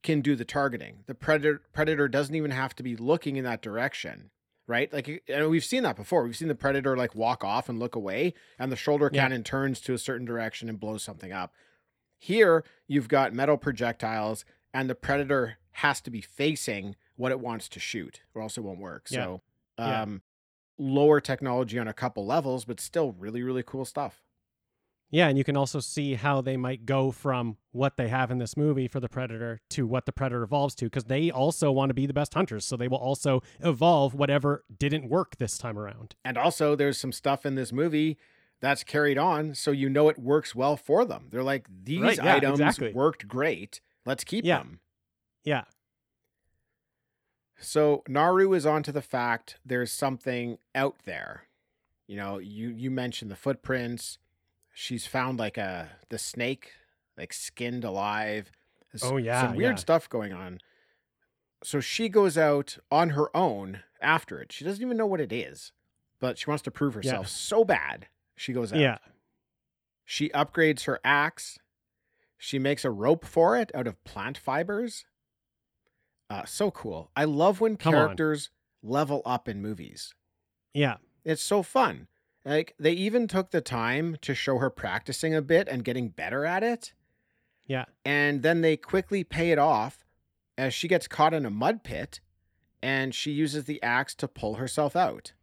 S5: can do the targeting. The predator predator doesn't even have to be looking in that direction, right? Like and we've seen that before. We've seen the predator like walk off and look away, and the shoulder
S6: Yeah.
S5: cannon turns to a certain direction and blows something up. Here, you've got metal projectiles, and the predator has to be facing what it wants to shoot, or else it won't work.
S6: Yeah.
S5: So,
S6: Yeah.
S5: um, lower technology on a couple levels, but still really, really cool stuff.
S6: Yeah, and you can also see how they might go from what they have in this movie for the predator to what the predator evolves to because they also want to be the best hunters, so they will also evolve whatever didn't work this time around.
S5: And also, there's some stuff in this movie that's carried on, so you know it works well for them. They're like, these
S6: Right, yeah,
S5: items
S6: exactly.
S5: worked great. Let's keep
S6: Yeah.
S5: them.
S6: Yeah.
S5: So Naru is onto the fact there's something out there. You know, you you mentioned the footprints. She's found like a the snake, like skinned alive. There's
S6: Oh, yeah,
S5: some weird
S6: yeah.
S5: stuff going on. So she goes out on her own after it. She doesn't even know what it is, but she wants to prove herself so bad. She goes out.
S6: Yeah.
S5: She upgrades her axe. She makes a rope for it out of plant fibers. Uh, so cool. I love when
S6: Come on.
S5: characters level up in movies.
S6: Yeah.
S5: It's so fun. Like they even took the time to show her practicing a bit and getting better at it.
S6: Yeah.
S5: And then they quickly pay it off as she gets caught in a mud pit and she uses the axe to pull herself out.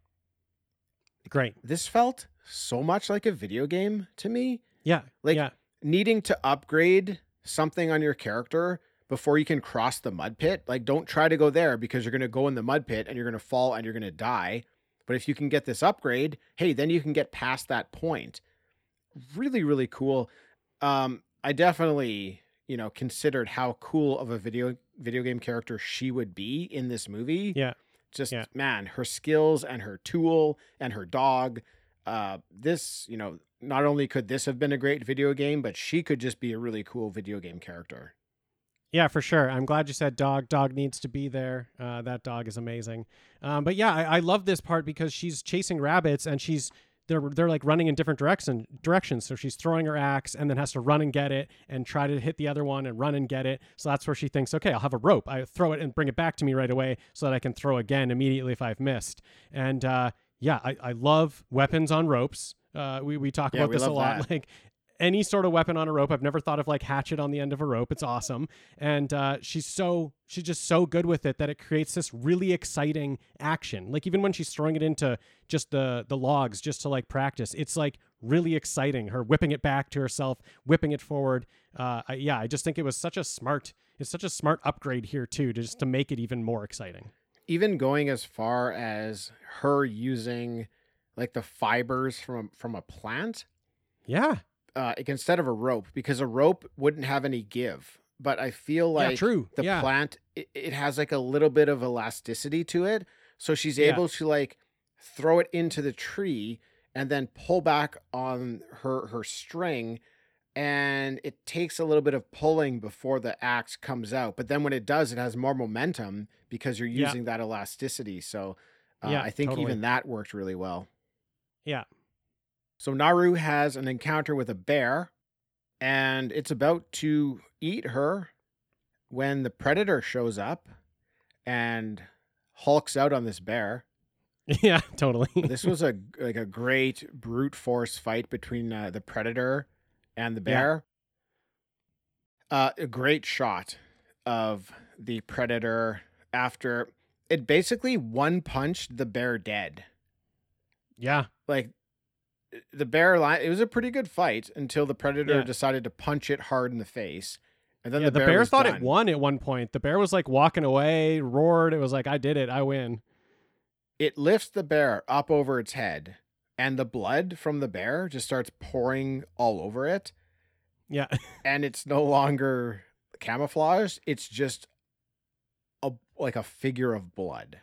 S6: Great.
S5: This felt so much like a video game to me.
S6: Yeah.
S5: Like
S6: yeah.
S5: needing to upgrade something on your character before you can cross the mud pit. Like, don't try to go there because you're going to go in the mud pit and you're going to fall and you're going to die. But if you can get this upgrade, hey, then you can get past that point. Really, really cool. Um, I definitely, you know, considered how cool of a video video game character she would be in this movie.
S6: Yeah.
S5: Just
S6: Yeah.
S5: man, her skills and her tool and her dog. Uh, this, you know, not only could this have been a great video game, but she could just be a really cool video game character.
S6: Yeah, for sure. I'm glad you said dog. Dog needs to be there. Uh, that dog is amazing. Um, but yeah, I, I love this part because she's chasing rabbits and she's they're they're like running in different direction directions. So she's throwing her axe and then has to run and get it and try to hit the other one and run and get it. So that's where she thinks, okay, I'll have a rope. I throw it and bring it back to me right away so that I can throw again immediately if I've missed. And uh, yeah, I, I love weapons on ropes. Uh, we we talk
S5: Yeah,
S6: about
S5: we
S6: this a lot. [LAUGHS]
S5: that.
S6: Like any sort of weapon on a rope. I've never thought of like hatchet on the end of a rope. It's awesome, and uh, she's so she's just so good with it that it creates this really exciting action. Like even when she's throwing it into just the the logs just to like practice, it's like really exciting. Her whipping it back to herself, whipping it forward. Uh, I, yeah, I just think it was such a smart. It's such a smart upgrade here too, to just to make it even more exciting.
S5: Even going as far as her using like the fibers from from a plant
S6: Yeah,
S5: uh, instead of a rope because a rope wouldn't have any give. But I feel like
S6: yeah, true.
S5: the
S6: yeah.
S5: plant it, it has like a little bit of elasticity to it, so she's
S6: Yeah.
S5: able to like throw it into the tree and then pull back on her her string and it takes a little bit of pulling before the axe comes out but then when it does it has more momentum because you're
S6: Yeah.
S5: using that elasticity so uh,
S6: Yeah,
S5: i think
S6: totally.
S5: even that worked really well
S6: Yeah.
S5: So Naru has an encounter with a bear, and it's about to eat her when the predator shows up and hulks out on this bear. [LAUGHS]
S6: Yeah, totally.
S5: This was a like a great brute force fight between uh, the predator and the
S6: Yeah.
S5: bear. Uh, a great shot of the predator after it basically one punched the bear dead
S6: yeah.
S5: like the bear line it was a pretty good fight until the predator
S6: Yeah.
S5: decided to punch it hard in the face and then
S6: yeah,
S5: the
S6: the
S5: bear,
S6: bear, thought
S5: done.
S6: it won at one point. The bear was like walking away, roared. It was like, I did it. I win.
S5: it lifts the bear up over its head and the blood from the bear just starts pouring all over it
S6: Yeah. [LAUGHS]
S5: and it's no longer camouflaged it's just a like a figure of blood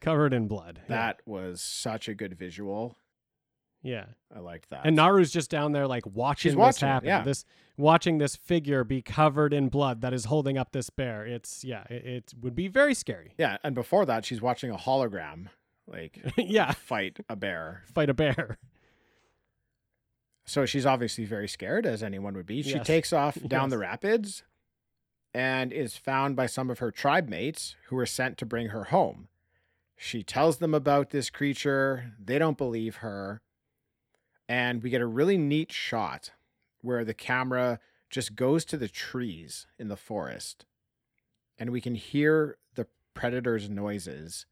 S6: Covered in blood. Yeah.
S5: that was such a good visual
S6: Yeah.
S5: i liked that
S6: And Naru's just down there like watching
S5: She's
S6: this happen.
S5: yeah.
S6: This watching this figure be covered in blood that is holding up this bear. It's yeah, it, it would be very scary.
S5: yeah and before that she's watching a hologram like [LAUGHS]
S6: yeah.
S5: fight a bear
S6: Fight a bear.
S5: So she's obviously very scared, as anyone would be. She
S6: Yes.
S5: takes off [LAUGHS] down
S6: Yes.
S5: the rapids and is found by some of her tribe mates who are sent to bring her home. She tells them about this creature. They don't believe her. And we get a really neat shot where the camera just goes to the trees in the forest. And we can hear the predator's noises.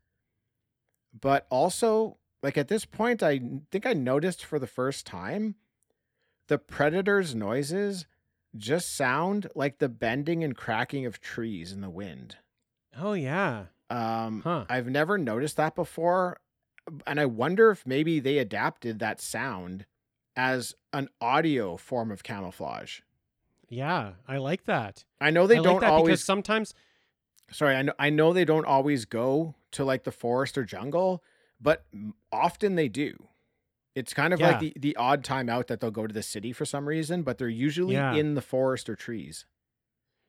S5: But also, like at this point, I think I noticed for the first time the predator's noises just sound like the bending and cracking of trees in the wind.
S6: Oh yeah.
S5: Um,
S6: Huh.
S5: I've never noticed that before, and I wonder if maybe they adapted that sound as an audio form of camouflage.
S6: Yeah. I like that.
S5: I know they
S6: I
S5: don't
S6: that
S5: always.
S6: because sometimes
S5: sorry, I know I know they don't always go to like the forest or jungle, but often they do. It's kind of
S6: Yeah.
S5: like the, the odd time out that they'll go to the city for some reason, but they're usually
S6: Yeah.
S5: in the forest or trees.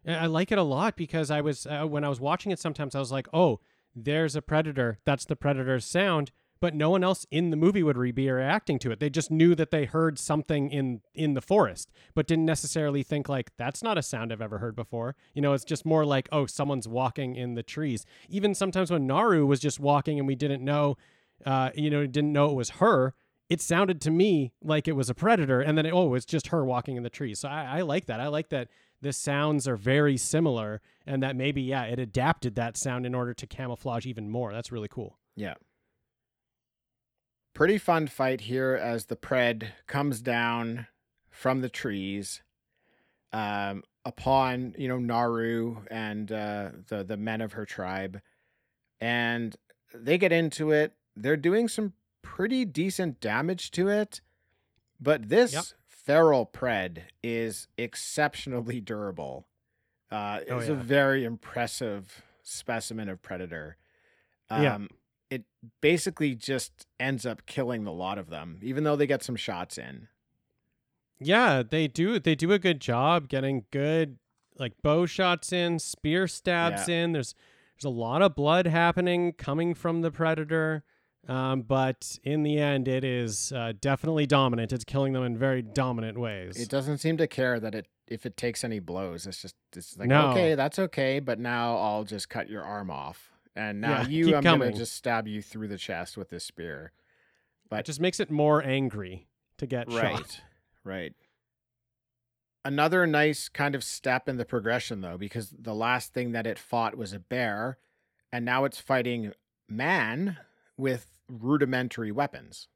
S6: I I like it a lot because I was uh, when I was watching it. Sometimes I was like, "Oh, there's a predator. That's the predator's sound." But no one else in the movie would be reacting to it. They just knew that they heard something in in the forest, but didn't necessarily think like that's not a sound I've ever heard before. You know, it's just more like, "Oh, someone's walking in the trees." Even sometimes when Naru was just walking and we didn't know, uh, you know, didn't know it was her. It sounded to me like it was a predator, and then it, oh, it's just her walking in the trees. So I, I like that. I like that the sounds are very similar and that maybe yeah it adapted that sound in order to camouflage even more that's really cool
S5: Yeah. Pretty fun fight here as the pred comes down from the trees um, upon, you know, Naru and uh, the, the men of her tribe. And they get into it. They're doing some pretty decent damage to it. But this
S6: Yep.
S5: feral pred is exceptionally durable. Uh,
S6: Oh,
S5: it's a very impressive specimen of predator. Um,
S6: Yeah.
S5: Basically just ends up killing the lot of them, even though they get some shots in.
S6: yeah they do they do a good job getting good like bow shots in spear stabs in there's there's a lot of blood happening coming from the predator um, but in the end it is uh, definitely dominant it's killing them in very dominant ways
S5: It doesn't seem to care that it if it takes any blows. It's just it's like
S6: No.
S5: okay, that's okay, but now I'll just cut your arm off, and now
S6: Yeah,
S5: you I'm
S6: coming.
S5: gonna just stab you through the chest with this spear.
S6: But it just makes it more angry to get
S5: Right,
S6: shot
S5: right. Another nice kind of step in the progression, though, because the last thing that it fought was a bear, and now it's fighting man with rudimentary weapons.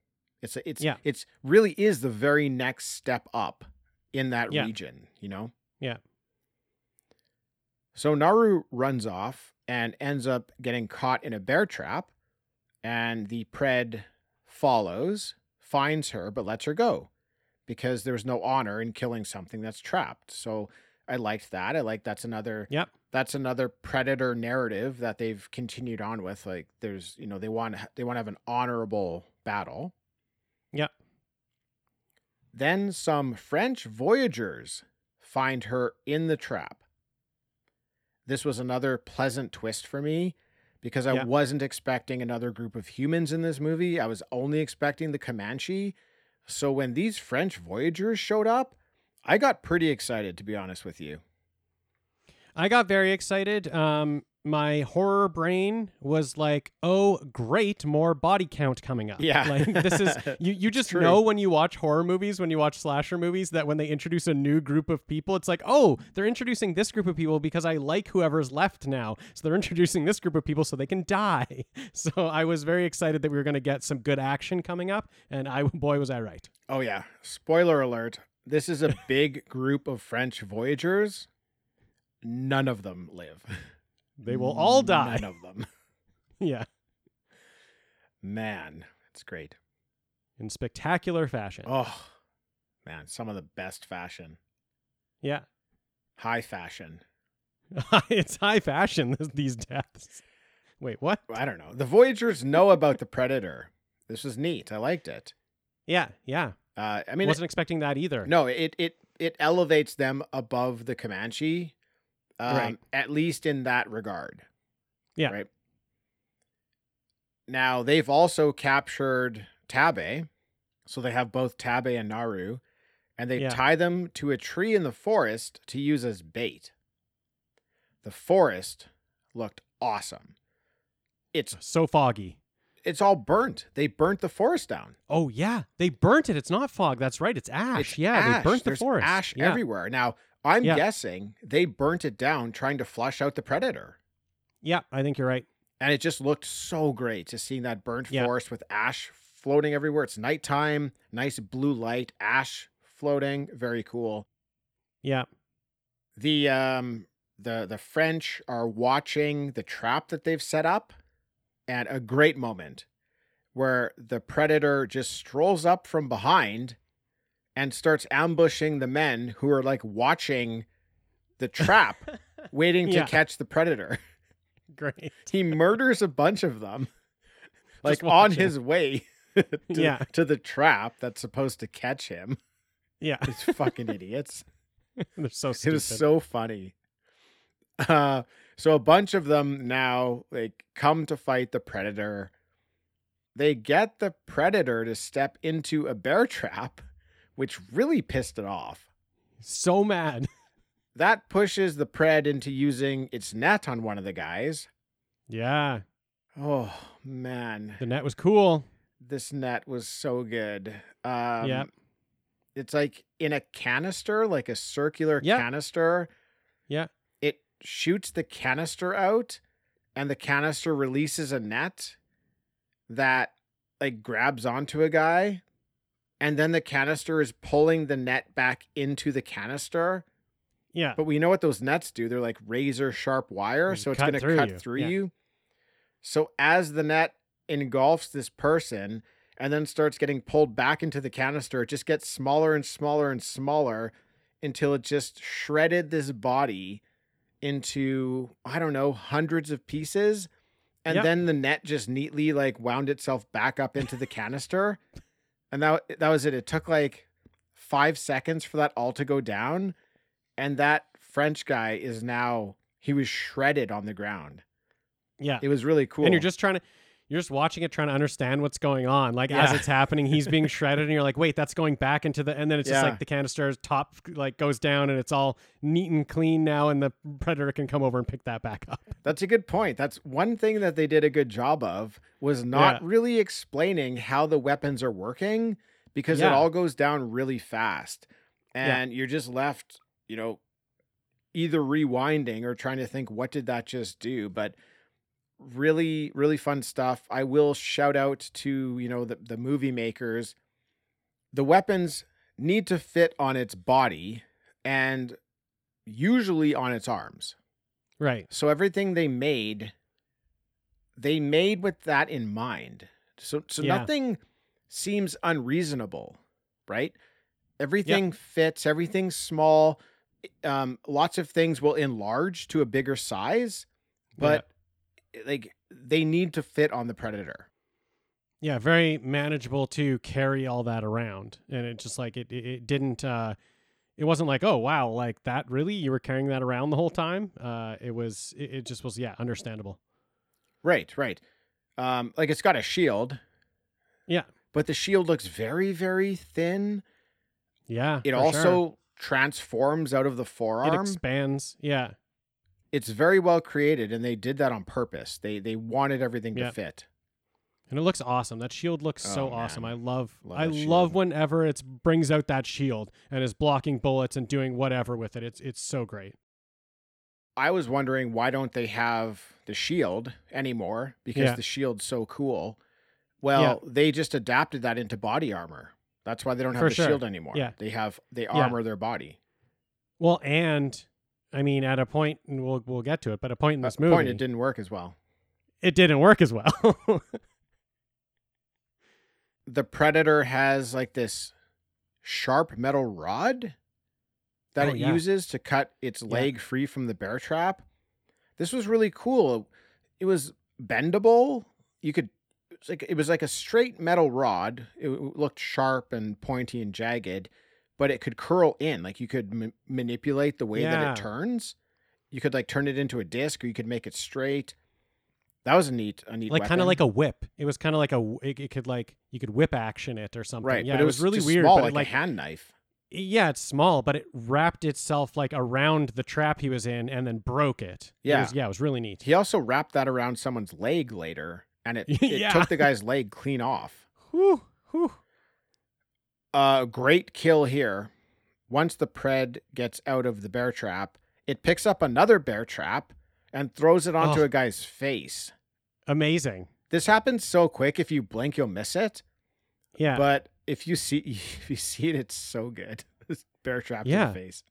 S5: It's a, it's
S6: Yeah.
S5: it's really is the very next step up in that
S6: Yeah.
S5: region, you know.
S6: Yeah.
S5: So Naru runs off and ends up getting caught in a bear trap, and the pred follows, finds her, but lets her go because there's no honor in killing something that's trapped. So I liked that. I like that's another
S6: Yep.
S5: that's another predator narrative that they've continued on with. Like there's you know they want they want to have an honorable battle.
S6: Yep.
S5: Then some French voyagers find her in the trap. This was another pleasant twist for me because I
S6: Yeah.
S5: wasn't expecting another group of humans in this movie. I was only expecting the Comanche. So when these French voyagers showed up, I got pretty excited to be honest with you.
S6: I got very excited. Um, my horror brain was like, "Oh, great, more body count coming up."
S5: Yeah.
S6: like this is [LAUGHS] you. You just know when you watch horror movies, when you watch slasher movies, that when they introduce a new group of people, it's like, "Oh, they're introducing this group of people because I like whoever's left now." So they're introducing this group of people so they can die. [LAUGHS] So I was very excited that we were going to get some good action coming up, and I [LAUGHS] boy was I right.
S5: Oh yeah. Spoiler alert. This is a big group of French voyagers. None of them live.
S6: They will all die.
S5: None of them. [LAUGHS]
S6: yeah,
S5: Man, it's great.
S6: in spectacular fashion.
S5: Oh, man, some of the best fashion.
S6: Yeah,
S5: High fashion. [LAUGHS]
S6: it's high fashion. [LAUGHS] These deaths. Wait, what?
S5: I don't know. The Voyagers know about the Predator. This was neat. I liked it.
S6: Yeah, yeah.
S5: Uh, I mean, I
S6: wasn't expecting that either.
S5: no, it it it elevates them above the Comanche, um,
S6: Right.
S5: at least in that regard.
S6: Yeah.
S5: Right. Now they've also captured Tabe, so they have both Tabe and Naru, and they
S6: Yeah.
S5: tie them to a tree in the forest to use as bait. The forest looked awesome. It's
S6: So foggy.
S5: it's all burnt. They burnt the forest down.
S6: Oh yeah, they burnt it. It's not fog. That's right. It's ash.
S5: It's
S6: yeah,
S5: ash.
S6: they burnt the
S5: There's
S6: forest.
S5: Ash
S6: yeah.
S5: everywhere. Now, I'm
S6: Yeah.
S5: guessing they burnt it down trying to flush out the predator.
S6: Yeah, I think you're right.
S5: And it just looked so great to see that burnt
S6: Yeah.
S5: forest with ash floating everywhere. It's nighttime, nice blue light, ash floating, very cool.
S6: Yeah,
S5: The um the the French are watching the trap that they've set up at a great moment where the predator just strolls up from behind and starts ambushing the men who are like watching the trap [LAUGHS] waiting to
S6: Yeah.
S5: catch the predator. [LAUGHS]
S6: great. [LAUGHS]
S5: he murders a bunch of them like on his way to,
S6: Yeah.
S5: to the trap that's supposed to catch him.
S6: Yeah,
S5: These fucking idiots.
S6: they're so
S5: It was so funny. Uh, so a bunch of them now like come to fight the predator. They get the predator to step into a bear trap, which really pissed it off.
S6: so mad. [LAUGHS]
S5: That pushes the pred into using its net on one of the guys.
S6: Yeah,
S5: Oh man,
S6: the net was cool.
S5: this net was so good. Um,
S6: Yep.
S5: It's like in a canister, like a circular
S6: Yep.
S5: canister.
S6: Yeah.
S5: It shoots the canister out, and the canister releases a net that like grabs onto a guy, and then the canister is pulling the net back into the canister.
S6: Yeah,
S5: But we know what those nets do. They're like razor sharp wire, so it's going to cut
S6: you.
S5: through
S6: Yeah.
S5: you. So as the net engulfs this person and then starts getting pulled back into the canister, it just gets smaller and smaller and smaller until it just shredded this body into I don't know, hundreds of pieces. And
S6: Yep.
S5: then the net just neatly like wound itself back up into the canister. And that that was it. It took like 5 seconds for that all to go down and that French guy is now he was shredded on the ground.
S6: yeah.
S5: It was really cool.
S6: And you're just trying to, you're just watching it, trying to understand what's going on. Like as it's happening, he's being [LAUGHS] shredded, and you're like, wait, that's going back into the, and then it's just like the canister's top like goes down, and it's all neat and clean now, and the predator can come over and pick that back up. [LAUGHS]
S5: That's a good point. That's one thing that they did a good job of was not
S6: Yeah.
S5: really explaining how the weapons are working because it all goes down really fast.
S6: Yeah.
S5: and you're just left, you know, either rewinding or trying to think what did that just do, but really really fun stuff. I will shout out to, you know, the the movie makers. The weapons need to fit on its body and usually on its arms.
S6: Right.
S5: So everything they made, they made with that in mind. So so
S6: Yeah.
S5: nothing seems unreasonable, right? Everything fits. Everything's small. Um, lots of things will enlarge to a bigger size, but like they need to fit on the predator.
S6: Yeah, very manageable to carry all that around, and it just like it it, didn't. uh It wasn't like oh wow like that really you were carrying that around the whole time. Uh, it was it, it just was yeah understandable.
S5: Right, right. Um, like it's got a shield.
S6: Yeah.
S5: But the shield looks very, very thin.
S6: Yeah,
S5: It also
S6: sure.
S5: transforms out of the forearm.
S6: it expands. Yeah,
S5: it's very well created and they did that on purpose. They they wanted everything
S6: Yeah.
S5: to fit.
S6: and it looks awesome. That shield looks oh, so
S5: Oh,
S6: awesome. I love,
S5: Love
S6: I love whenever it brings out that shield and is blocking bullets and doing whatever with it. It's it's so great.
S5: I was wondering why don't they have the shield anymore because
S6: Yeah.
S5: the shield's so cool. Well, they just adapted that into body armor. That's why they don't have
S6: For
S5: the
S6: sure.
S5: shield anymore.
S6: Yeah.
S5: They have they armor their body.
S6: Well, and I mean, at a point, and we'll we'll get to it, but a point in this movie,
S5: point it didn't work as well.
S6: it didn't work as well. [LAUGHS]
S5: The predator has like this sharp metal rod that
S6: Oh,
S5: it
S6: yeah.
S5: uses to cut its leg free from the bear trap. This was really cool. It was bendable. You could it was like it was like a straight metal rod. It looked sharp and pointy and jagged, but it could curl in. Like you could ma- manipulate the way that it turns. You could like turn it into a disc, or you could make it straight. That was a neat, a neat,
S6: like kind of like a whip. It was kind of like a, it, it could like you could whip action it or something.
S5: right.
S6: Yeah,
S5: but
S6: it was, really
S5: just
S6: weird.
S5: small,
S6: but
S5: like,
S6: like
S5: a hand knife.
S6: yeah, it's small, but it wrapped itself like around the trap he was in and then broke it. It
S5: Yeah.
S6: was, yeah, it was really neat.
S5: He also wrapped that around someone's leg later, and it, [LAUGHS] it
S6: Yeah.
S5: took the guy's leg clean off.
S6: Whew, whew.
S5: Uh, great kill here. Once the pred gets out of the bear trap, it picks up another bear trap and throws it onto
S6: Oh.
S5: a guy's face.
S6: Amazing.
S5: This happens so quick. If you blink, you'll miss it.
S6: Yeah.
S5: But if you see [LAUGHS] if you see it, it's so good. [LAUGHS] This bear trap
S6: Yeah.
S5: in the face.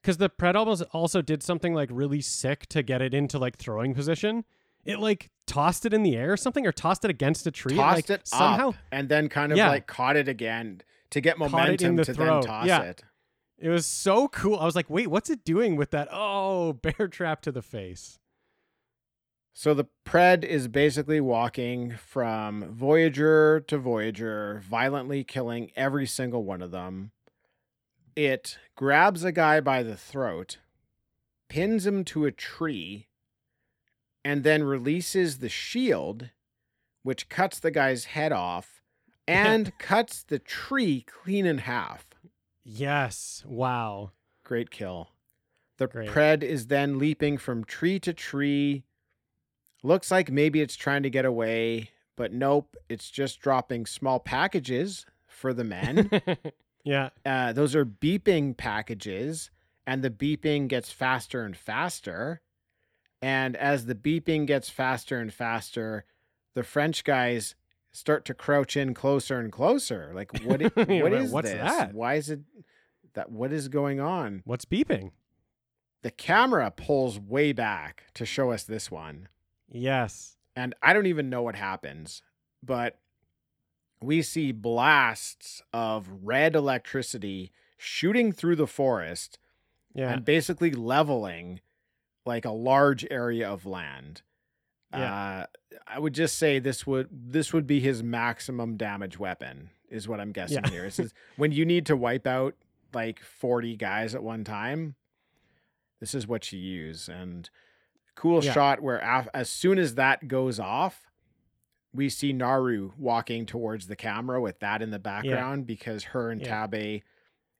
S6: Because the Pred almost also did something like really sick to get it into like throwing position. It like tossed it in the air or something, or tossed it against a tree.
S5: Tossed
S6: like,
S5: it
S6: somehow.
S5: up and then kind of
S6: Yeah.
S5: like caught it again to get
S6: Caught it in
S5: momentum
S6: the
S5: to
S6: throat.
S5: then toss
S6: Yeah.
S5: it.
S6: It was so cool. I was like, wait, what's it doing with that? Oh, [LAUGHS] bear trap to the face.
S5: So the Pred is basically walking from Voyager to Voyager, violently killing every single one of them. It grabs a guy by the throat, pins him to a tree, and then releases the shield, which cuts the guy's head off and cuts the tree clean in half.
S6: Yes. Wow.
S5: Great kill. The
S6: Great.
S5: pred is then leaping from tree to tree. Looks like maybe it's trying to get away, but nope, it's just dropping small packages for the men. [LAUGHS]
S6: yeah.
S5: uh, those are beeping packages, and the beeping gets faster and faster. And as the beeping gets faster and faster, the French guys start to crouch in closer and closer. Like, what? [LAUGHS] what is
S6: what's
S5: this?
S6: that?
S5: Why is it that? What is going on?
S6: What's beeping?
S5: The camera pulls way back to show us this one,
S6: Yes.
S5: and I don't even know what happens, but we see blasts of red electricity shooting through the forest
S6: Yeah.
S5: and basically leveling like a large area of land.
S6: Yeah.
S5: Uh, I would just say this would this would be his maximum damage weapon is what I'm guessing
S6: Yeah.
S5: here. This is [LAUGHS] when you need to wipe out like 40 guys at one time. This is what you use and cool
S6: Yeah.
S5: shot where af- as soon as that goes off, we see Naru walking towards the camera with that in the background because her and
S6: Yeah.
S5: Tabe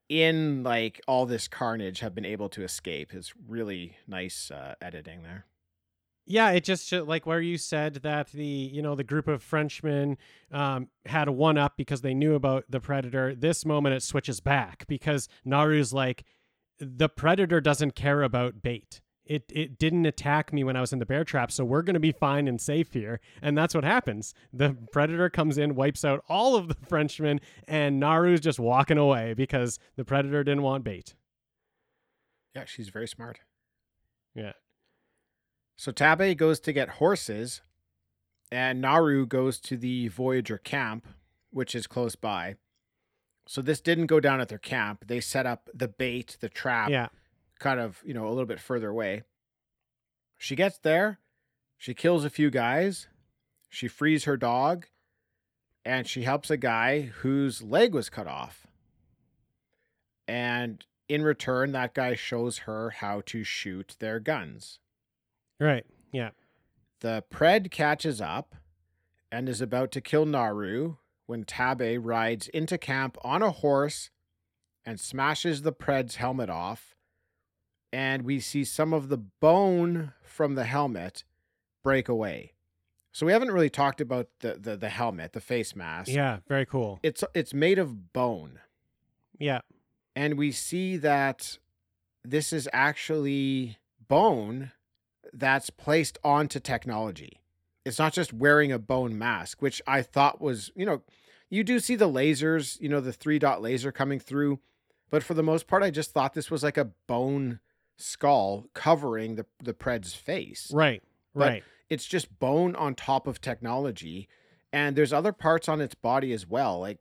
S5: in like all this carnage have been able to escape is really nice uh, editing there.
S6: Yeah, it just like where you said that the you know the group of Frenchmen um, had a one up because they knew about the predator. This moment it switches back because Naru's like the predator doesn't care about bait. It it didn't attack me when I was in the bear trap, so we're gonna be fine and safe here. And that's what happens. The predator comes in, wipes out all of the [LAUGHS] Frenchmen, and Naru's just walking away because the predator didn't want bait.
S5: Yeah, she's very smart.
S6: Yeah.
S5: So Tabe goes to get horses, and Naru goes to the Voyager camp, which is close by. So this didn't go down at their camp. They set up the bait, the trap,
S6: Yeah.
S5: kind of, you know, a little bit further away. She gets there, she kills a few guys, she frees her dog, and she helps a guy whose leg was cut off. And in return, that guy shows her how to shoot their guns.
S6: Right. Yeah.
S5: The Pred catches up and is about to kill Naru when Tabe rides into camp on a horse and smashes the Pred's helmet off. And we see some of the bone from the helmet break away. So we haven't really talked about the, the, the helmet, the face mask.
S6: Yeah. Very cool.
S5: It's it's made of bone.
S6: Yeah.
S5: and we see that this is actually bone that's placed onto technology. It's not just wearing a bone mask, which I thought was, you know, you do see the lasers, you know, the three dot laser coming through, but for the most part, I just thought this was like a bone skull covering the the Pred's face.
S6: Right.
S5: But-
S6: Right.
S5: It's just bone on top of technology, and there's other parts on its body as well, like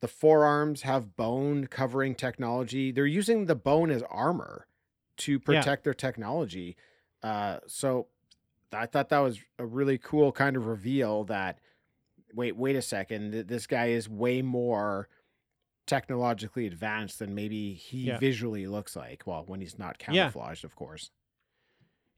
S5: the forearms have bone covering technology. They're using the bone as armor to protect their technology. Uh, so I thought that was a really cool kind of reveal that wait, wait a second, this guy is way more technologically advanced than maybe he
S6: Yeah.
S5: visually looks like. Well, when he's not
S6: Yeah.
S5: camouflaged, of course.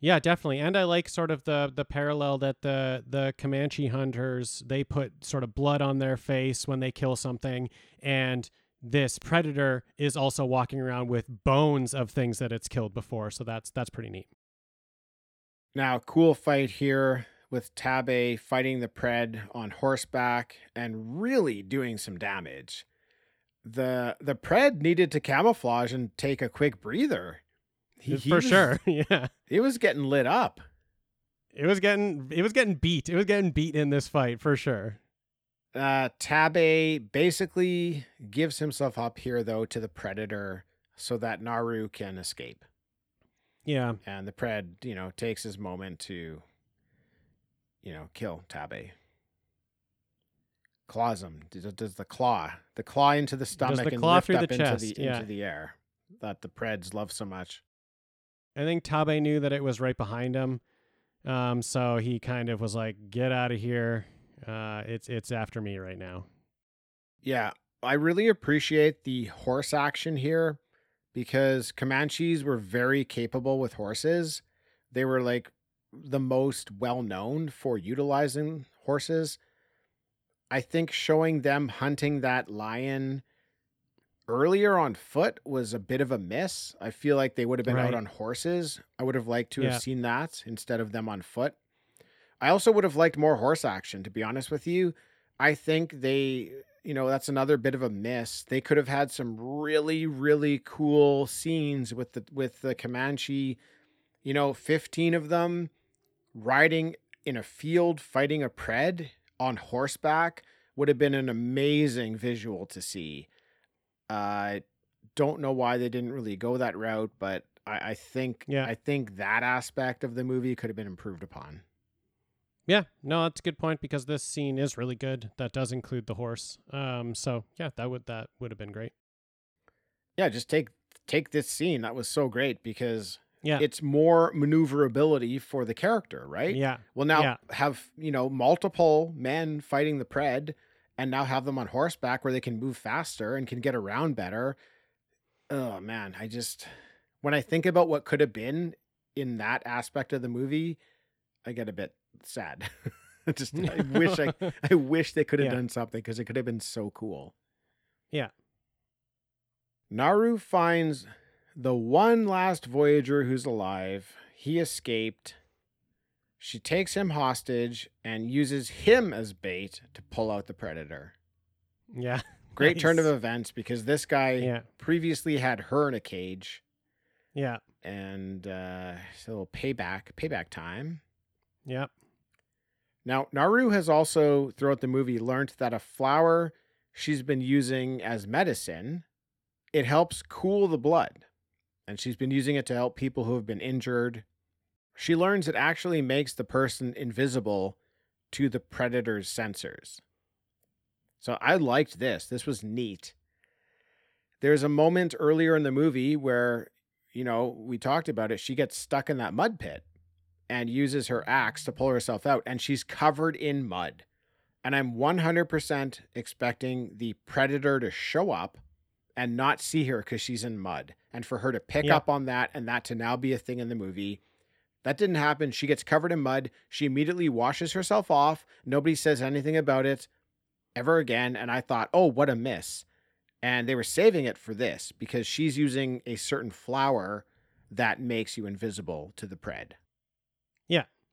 S6: Yeah, definitely. And I like sort of the the parallel that the the Comanche hunters they put sort of blood on their face when they kill something and this predator is also walking around with bones of things that it's killed before. So that's that's pretty neat.
S5: Now, cool fight here with Tabe fighting the Pred on horseback and really doing some damage. The the Pred needed to camouflage and take a quick breather. He- he
S6: For
S5: was-
S6: sure. [LAUGHS] yeah.
S5: He was getting lit up.
S6: It was getting it was getting beat. It was getting beat in this fight for sure.
S5: Uh, Tabe basically gives himself up here, though, to the Predator so that Naru can escape.
S6: Yeah.
S5: And the Pred, you know, takes his moment to, you know, kill Tabe. Claws him. Does, does the claw, the claw into the stomach
S6: the
S5: and lift up
S6: the
S5: into
S6: chest,
S5: the
S6: yeah.
S5: into the air that the Preds love so much.
S6: I think Tabe knew that it was right behind him. Um, so he kind of was like, "Get out of here! Uh, it's it's after me right now."
S5: Yeah, I really appreciate the horse action here because Comanches were very capable with horses. They were like the most well known for utilizing horses. I think showing them hunting that lion earlier on foot was a bit of a miss. I feel like they would have been out on horses. I would have liked to
S6: Yeah.
S5: have seen that instead of them on foot. I also would have liked more horse action, to be honest with you. I think they, you know, that's another bit of a miss. They could have had some really, really cool scenes with the with the Comanche, you know, 15 of them riding in a field fighting a pred on horseback would have been an amazing visual to see. I don't know why they didn't really go that route, but I, I think
S6: Yeah.
S5: I think that aspect of the movie could have been improved upon.
S6: Yeah, no, that's a good point because this scene is really good. That does include the horse. Um, so yeah, that would that would have been great.
S5: Yeah, just take take this scene. That was so great because
S6: Yeah,
S5: it's more maneuverability for the character, right?
S6: yeah,
S5: Well, now
S6: Yeah.
S5: have you know multiple men fighting the pred, and now have them on horseback where they can move faster and can get around better. Oh man, I just when I think about what could have been in that aspect of the movie, I get a bit sad. [LAUGHS] just I [LAUGHS] wish I I wish they could have
S6: Yeah.
S5: done something because it could have been so cool.
S6: Yeah.
S5: Naru finds the one last Voyager who's alive. He escaped. She takes him hostage and uses him as bait to pull out the predator.
S6: Yeah. [LAUGHS]
S5: Great turn of events because this guy
S6: Yeah.
S5: previously had her in a cage
S6: Yeah.
S5: and uh, little payback, payback time.
S6: Yeah.
S5: Now, Naru has also, throughout the movie, learned that a flower she's been using as medicine, it helps cool the blood. And she's been using it to help people who have been injured. She learns it actually makes the person invisible to the predator's sensors. So I liked this. This was neat. There's a moment earlier in the movie where, you know, we talked about it. She gets stuck in that mud pit and uses her axe to pull herself out, and she's covered in mud. And I'm 100% expecting the predator to show up and not see her because she's in mud, and for her to pick
S6: Yeah.
S5: up on that and that to now be a thing in the movie. That didn't happen. She gets covered in mud. She immediately washes herself off. Nobody says anything about it ever again. And I thought, oh, what a miss. And they were saving it for this because she's using a certain flower that makes you invisible to the pred.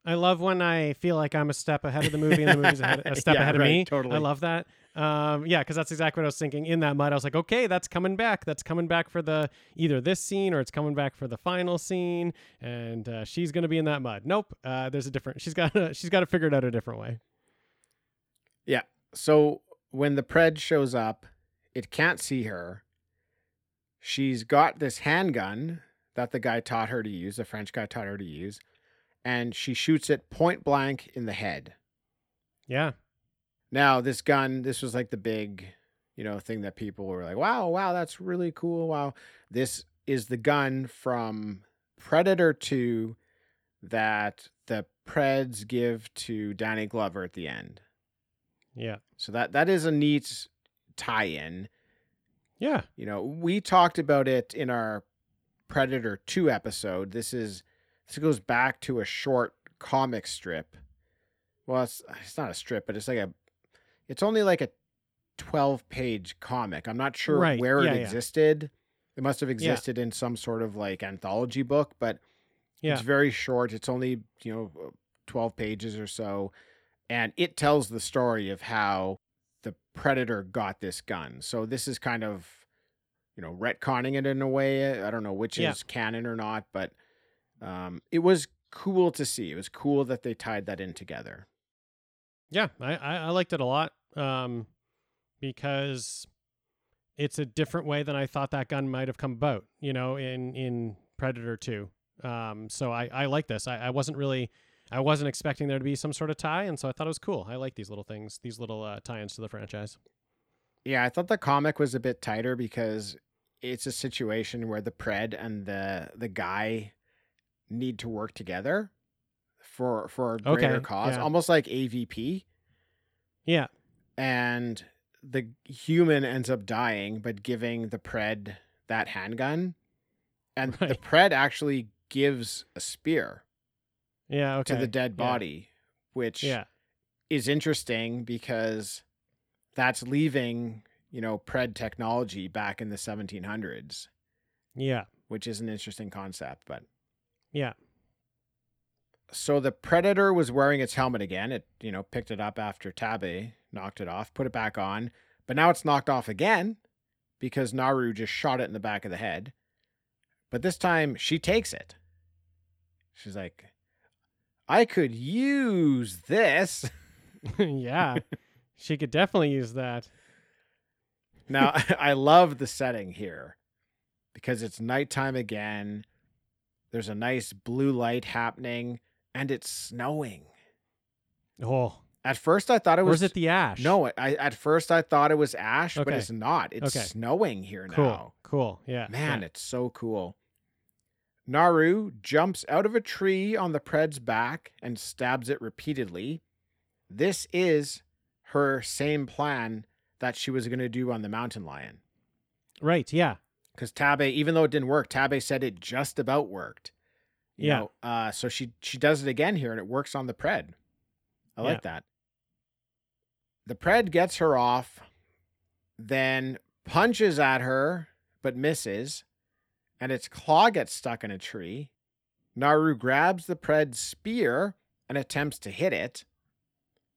S6: I love when I feel like I'm a step ahead of the movie and the movie's ahead, a [LAUGHS] step
S5: Yeah,
S6: ahead of me.
S5: totally.
S6: I love that. Um, yeah, because that's exactly what I was thinking. In that mud, I was like, okay, that's coming back. That's coming back for the either this scene or it's coming back for the final scene, and uh, she's gonna be in that mud. Nope. Uh, there's a different. She's got. to [LAUGHS] She's got to figure it out a different way. Yeah.
S5: So when the pred shows up, it can't see her. She's got this handgun that the guy taught her to use, the French guy taught her to use, and she shoots it point blank in the head.
S6: Yeah.
S5: Now, this gun, this was like the big, you know, thing that people were like, wow, wow, that's really cool. Wow. This is the gun from Predator 2 that the Preds give to Danny Glover at the end.
S6: Yeah.
S5: So that that is a neat tie-in.
S6: Yeah.
S5: You know, we talked about it in our Predator 2 episode. This is this goes back to a short comic strip. Well, it's it's not a strip, but it's like a it's only like a 12-page comic. I'm not sure
S6: Right.
S5: where
S6: Yeah,
S5: it
S6: yeah.
S5: existed. It must have existed in some sort of like anthology book, but
S6: Yeah.
S5: it's very short. It's only, you know, 12 pages or so. And it tells the story of how the Predator got this gun. So this is kind of, you know, retconning it in a way. I don't know which
S6: Yeah.
S5: is canon or not, but um, it was cool to see. It was cool that they tied that in together.
S6: Yeah, I, I, I liked it a lot um, because it's a different way than I thought that gun might have come about, you know, in, in Predator 2. Um, so I, I like this. I, I wasn't really, I wasn't expecting there to be some sort of tie. And so I thought it was cool. I like these little things, these little uh, tie ins to the franchise.
S5: Yeah, I thought the comic was a bit tighter because it's a situation where the Pred and the the guy need to work together for for a greater
S6: Okay,
S5: cause,
S6: yeah.
S5: almost like AVP.
S6: Yeah.
S5: and the human ends up dying but giving the pred that handgun and the pred actually gives a spear
S6: Yeah. Okay.
S5: to the dead
S6: Yeah.
S5: body which
S6: Yeah.
S5: is interesting because that's leaving you know pred technology back in the 1700s
S6: Yeah.
S5: which is an interesting concept but
S6: Yeah.
S5: so the predator was wearing its helmet again it you know picked it up after tabe knocked it off put it back on but now it's knocked off again because naru just shot it in the back of the head but this time she takes it she's like i could use this [LAUGHS]
S6: yeah. she could definitely use that.
S5: now [LAUGHS] i love the setting here because it's nighttime again there's a nice blue light happening and it's snowing
S6: Oh,
S5: at first i thought it
S6: or
S5: was
S6: is it the ash?
S5: No, I at first I thought it was ash, but it's not. It's
S6: Okay.
S5: snowing here
S6: Cool.
S5: now.
S6: Cool. Yeah.
S5: Man,
S6: yeah.
S5: it's so cool. Naru jumps out of a tree on the Pred's back and stabs it repeatedly. This is her same plan that she was going to do on the mountain lion.
S6: Right. Yeah.
S5: Because Tabe, even though it didn't work, Tabe said it just about worked. You
S6: Yeah.
S5: know, uh, so she she does it again here, and it works on the Pred. I like that. The Pred gets her off, then punches at her but misses, and its claw gets stuck in a tree. Naru grabs the Pred's spear and attempts to hit it.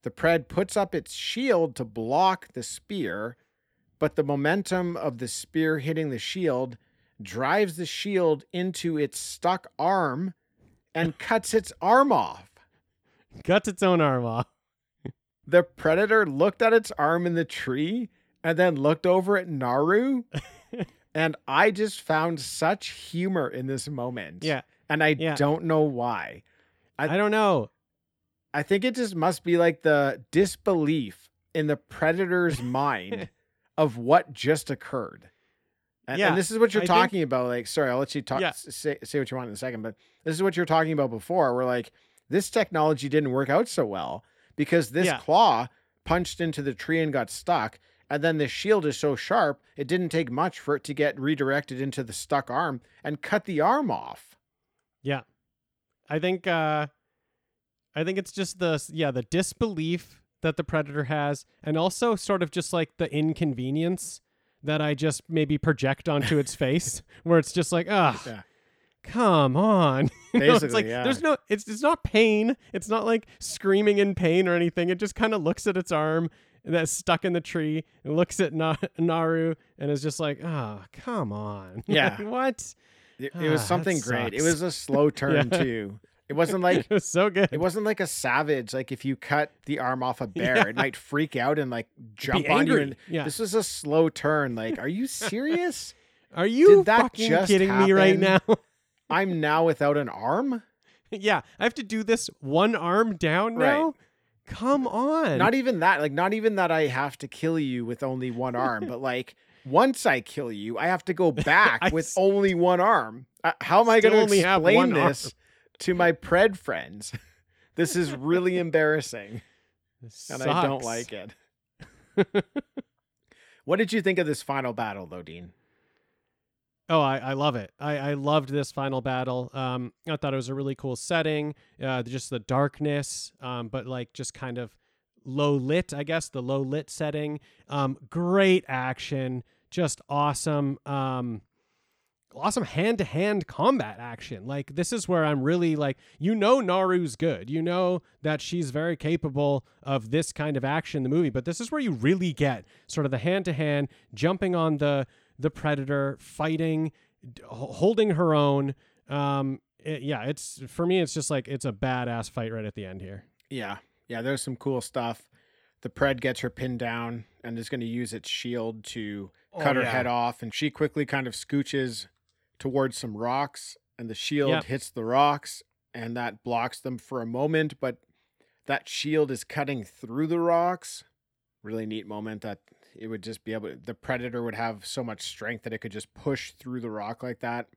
S5: The Pred puts up its shield to block the spear, but the momentum of the spear hitting the shield drives the shield into its stuck arm and cuts its arm off.
S6: Cuts its own arm off.
S5: The predator looked at its arm in the tree and then looked over at Naru. [LAUGHS] and I just found such humor in this moment.
S6: Yeah.
S5: And I
S6: Yeah.
S5: don't know why. I-
S6: I don't know.
S5: I think it just must be like the disbelief in the predator's [LAUGHS] mind of what just occurred. And,
S6: Yeah,
S5: and this is what you're
S6: I think-
S5: talking about. Like, sorry, I'll let you talk,
S6: Yeah.
S5: say, say what you want in a second, but this is what you're talking about before. Where like this technology didn't work out so well because this
S6: Yeah.
S5: claw punched into the tree and got stuck. And then the shield is so sharp, it didn't take much for it to get redirected into the stuck arm and cut the arm off.
S6: Yeah. I think uh I think it's just the yeah, the disbelief that the predator has and also sort of just like the inconvenience that I just maybe project onto its [LAUGHS] face where it's just like, "Ah,
S5: Yeah.
S6: come on." [LAUGHS] You know, it's like
S5: yeah.
S6: there's no it's it's not pain. It's not like screaming in pain or anything. It just kind of looks at its arm that's stuck in the tree and looks at Na- Naru and is just like, "Ah, come on." [LAUGHS]
S5: Yeah.
S6: What?
S5: It, it was
S6: Ah,
S5: something great. It was a slow turn
S6: Yeah.
S5: too. It wasn't like [LAUGHS]
S6: it was so good.
S5: it wasn't like a savage. Like if you cut the arm off a [LAUGHS] bear,
S6: Yeah.
S5: it might freak out and like jump on you. And
S6: yeah.
S5: this was a slow turn. Like, are you serious? [LAUGHS]
S6: Are you
S5: Did that
S6: fucking
S5: just
S6: kidding me right now?
S5: I'm now without an arm.
S6: yeah, I have to do this one arm down
S5: Right.
S6: now. Come on.
S5: Not even that. Like, not even that I have to kill you with only one arm, but like once I kill you, I have to go back with
S6: s-
S5: only one arm. Uh, how am I going to
S6: have
S5: explain
S6: one arm.
S5: To my pred friends? [LAUGHS] This is really embarrassing.
S6: This
S5: and I don't like it. [LAUGHS] what did you think of this final battle, though, Dean?
S6: Oh, I, I love it. I, I loved this final battle. Um, I thought it was a really cool setting. Uh, just the darkness, um, but like just kind of low lit, I guess, the low lit setting. Um, great action, just awesome. Um, awesome hand to hand combat action. Like this is where I'm really like, you know, Naru's good. You know that she's very capable of this kind of action in the movie. But this is where you really get sort of the hand to hand jumping on the the predator, fighting, d- holding her own. Um, it- yeah, it's for me. It's just like it's a badass fight right at the end here.
S5: Yeah, yeah, there's some cool stuff. The Pred gets her pinned down and is going to use its shield to cut her
S6: Oh, yeah.
S5: head off, and she quickly kind of scooches towards some rocks, and the shield
S6: Yep.
S5: hits the rocks, and that blocks them for a moment, but that shield is cutting through the rocks. Really neat moment that it would just be able the predator would have so much strength that it could just push through the rock like that.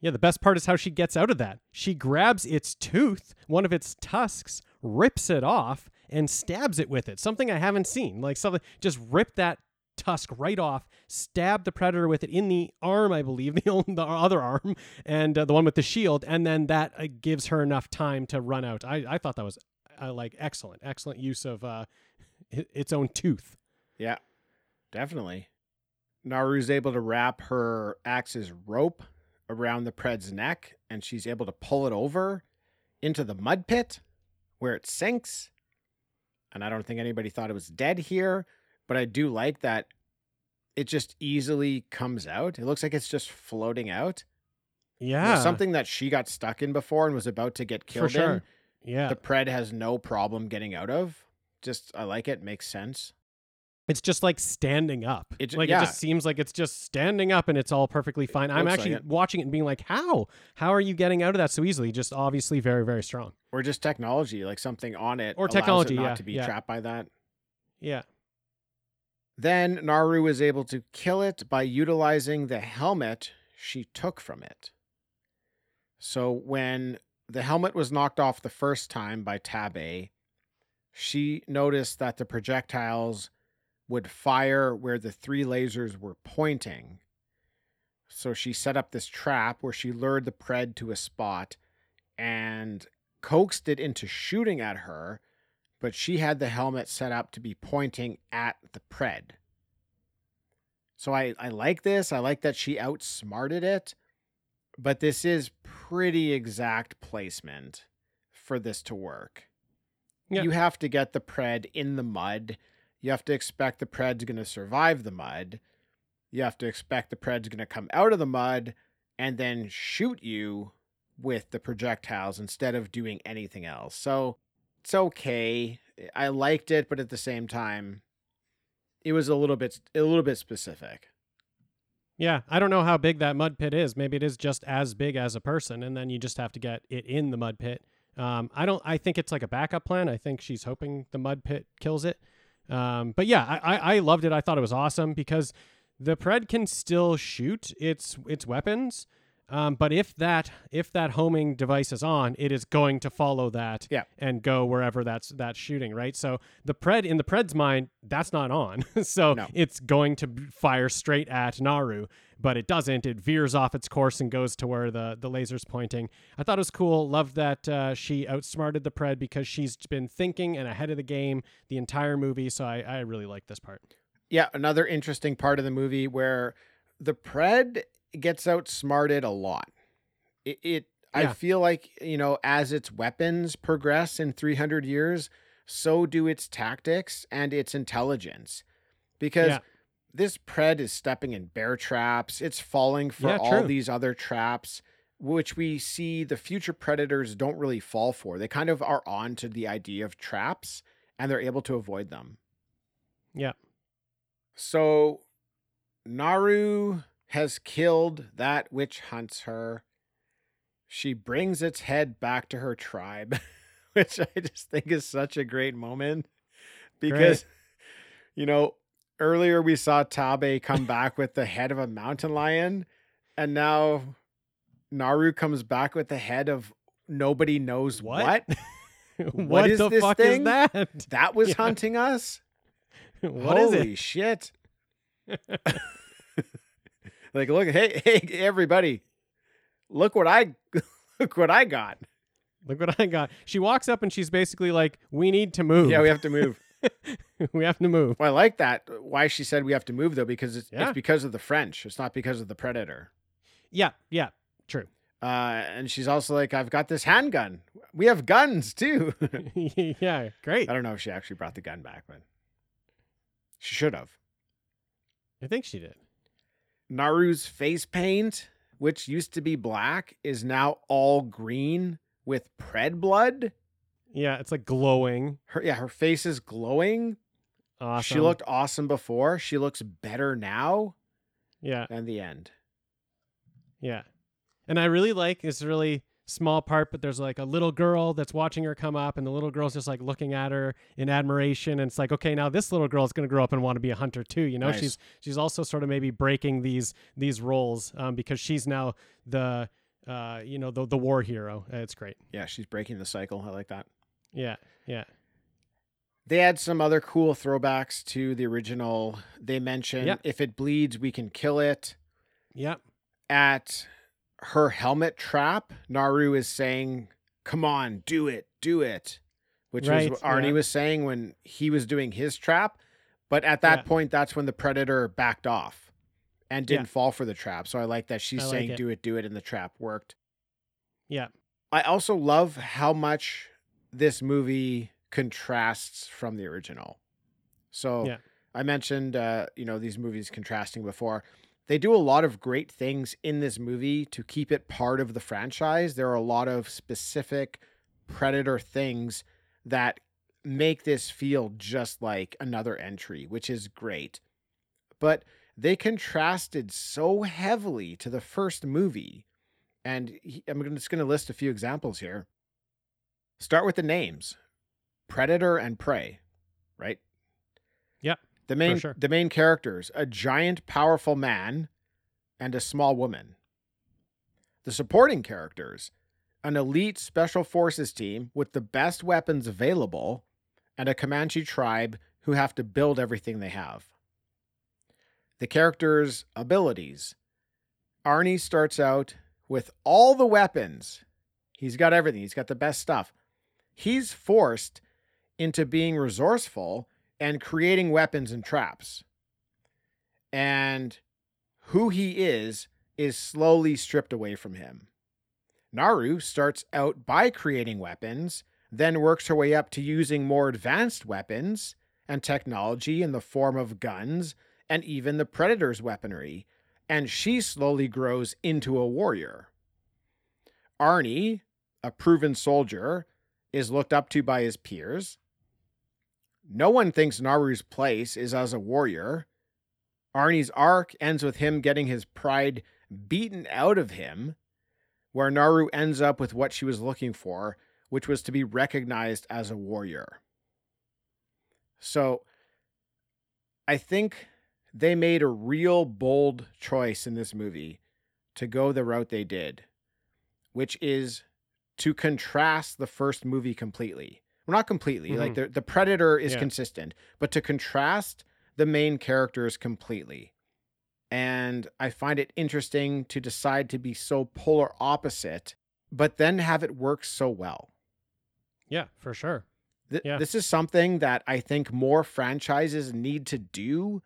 S6: Yeah, the best part is how she gets out of that. She grabs its tooth, one of its tusks, rips it off, and stabs it with it. Something I haven't seen. Like something just rip that tusk right off, stab the predator with it in the arm, I believe, [LAUGHS] the, the other arm, and uh, the one with the shield, and then that uh, gives her enough time to run out. I, I thought that was uh, like excellent, excellent use of uh, its own tooth.
S5: Yeah, definitely. Naru's able to wrap her axe's rope around the Pred's neck, and she's able to pull it over into the mud pit where it sinks. And I don't think anybody thought it was dead here, but I do like that it just easily comes out. It looks like it's just floating out. You know,
S6: Yeah,
S5: something that she got stuck in before and was about to get killed for
S6: sure.
S5: in.
S6: Yeah,
S5: The Pred has no problem getting out of. Just, I like it. Makes sense.
S6: It's just like standing up.
S5: It
S6: like
S5: yeah.
S6: it just seems like it's just standing up and it's all perfectly fine. I'm
S5: like
S6: actually
S5: it.
S6: watching it and being like, how? How are you getting out of that so easily? Just obviously very, very strong.
S5: or just technology, like something on it,
S6: Or
S5: allows it
S6: technology,
S5: not
S6: yeah,
S5: to be
S6: yeah.
S5: trapped by that.
S6: Yeah.
S5: Then Naru was able to kill it by utilizing the helmet she took from it. So when the helmet was knocked off the first time by Taabe, she noticed that the projectiles would fire where the three lasers were pointing. So she set up this trap where she lured the Pred to a spot and coaxed it into shooting at her, but she had the helmet set up to be pointing at the Pred. So I, I like this. I like that she outsmarted it, but this is pretty exact placement for this to work.
S6: Yeah.
S5: You have to get the pred in the mud. You have to expect the pred's going to survive the mud. You have to expect the pred's going to come out of the mud and then shoot you with the projectiles instead of doing anything else. So it's okay. I liked it, but at the same time, it was a little bit a little bit specific.
S6: Yeah, I don't know how big that mud pit is. Maybe it is just as big as a person, and then you just have to get it in the mud pit. Um, I don't. I think it's like a backup plan. I think she's hoping the mud pit kills it. Um, but yeah, I, I I loved it. I thought it was awesome because the pred can still shoot its its weapons. Um, but if that if that homing device is on, it is going to follow that
S5: Yeah.
S6: and go wherever that's that's shooting, right? So the pred in the pred's mind, that's not on. [LAUGHS] so
S5: No.
S6: it's going to fire straight at Naru, but it doesn't. It veers off its course and goes to where the the laser's pointing. I thought it was cool. Loved that uh, she outsmarted the pred because she's been thinking and ahead of the game the entire movie. So I I really like this part.
S5: Yeah, another interesting part of the movie where the pred gets outsmarted a lot. It, it I feel like, you know, as its weapons progress in 300 years, so do its tactics and its intelligence. Because
S6: Yeah.
S5: this pred is stepping in bear traps, it's falling for
S6: Yeah,
S5: all these other traps which we see the future predators don't really fall for. They kind of are on to the idea of traps and they're able to avoid them.
S6: Yeah.
S5: So Naru has killed that which hunts her. She brings its head back to her tribe, [LAUGHS] which I just think is such a great moment because, you know, earlier we saw Taabe come [LAUGHS] back with the head of a mountain lion, and now Naru comes back with the head of nobody knows
S6: What?
S5: what. [LAUGHS]
S6: what
S5: is
S6: the
S5: this
S6: fuck
S5: thing?
S6: is that?
S5: That was
S6: Yeah.
S5: hunting us.
S6: What is
S5: Holy
S6: it?
S5: shit. Like look hey [LAUGHS] hey everybody. Look what I [LAUGHS] look what I got.
S6: Look what I got. She walks up and she's basically like, "We need to move.
S5: Yeah, we have to move. [LAUGHS]
S6: we have to move."
S5: Well, I like that. Why she said we have to move though because it's,
S6: Yeah.
S5: it's because of the French. It's not because of the predator.
S6: Yeah, yeah, true.
S5: Uh, and she's also like, I've got this handgun. We have guns too.
S6: yeah, great.
S5: I don't know if she actually brought the gun back, but she should have.
S6: I think she did.
S5: Naru's face paint, which used to be black, is now all green with pred blood.
S6: Yeah, it's like glowing.
S5: Her yeah, her face is glowing.
S6: Awesome.
S5: She looked awesome before. She looks better now
S6: Yeah,
S5: And the end.
S6: yeah. And I really like this really small part, but there's like a little girl that's watching her come up, and the little girl's just like looking at her in admiration. And it's like, okay, now this little girl is gonna grow up and want to be a hunter too. You know,
S5: Nice.
S6: she's she's also sort of maybe breaking these these roles um, because she's now the uh, you know the the war hero. Uh, It's great.
S5: Yeah, she's breaking the cycle. I like that.
S6: Yeah, yeah.
S5: They had some other cool throwbacks to the original. They mentioned
S6: Yeah.
S5: if it bleeds, we can kill it.
S6: Yep.
S5: At her helmet trap, Naru is saying, Come on, do it, do it. Which
S6: Right,
S5: was what Arnie
S6: yeah.
S5: was saying when he was doing his trap. But at that
S6: Yeah.
S5: point, that's when the predator backed off and didn't
S6: Yeah.
S5: fall for the trap. So I like that she's
S6: I like
S5: saying,
S6: it.
S5: Do it, do it, and the trap worked.
S6: Yeah.
S5: I also love how much this movie contrasts from the original. So. I mentioned, uh, you know, these movies contrasting before. They do a lot of great things in this movie to keep it part of the franchise. There are a lot of specific Predator things that make this feel just like another entry, which is great. But they contrasted so heavily to the first movie. And I'm just going to list a few examples here. Start with the names Predator and Prey, right? The main
S6: sure.
S5: the main characters, a giant powerful man and a small woman. The supporting characters, an elite special forces team with the best weapons available and a Comanche tribe who have to build everything they have. The characters' abilities. Arnie starts out with all the weapons. He's got everything. He's got the best stuff. He's forced into being resourceful and creating weapons and traps. And who he is is slowly stripped away from him. Naru starts out by creating weapons, then works her way up to using more advanced weapons and technology in the form of guns and even the Predator's weaponry, and she slowly grows into a warrior. Arnie, a proven soldier, is looked up to by his peers. No one thinks Naru's place is as a warrior. Arnie's arc ends with him getting his pride beaten out of him, where Naru ends up with what she was looking for, which was to be recognized as a warrior. So I think they made a real bold choice in this movie to go the route they did, which is to contrast the first movie completely. Well, not completely, like mm-hmm. the, the Predator is
S6: Yeah.
S5: consistent, but to contrast the main characters completely. And I find it interesting to decide to be so polar opposite, but then have it work so well.
S6: Yeah, for sure.
S5: Th-
S6: Yeah.
S5: This is something that I think more franchises need to do.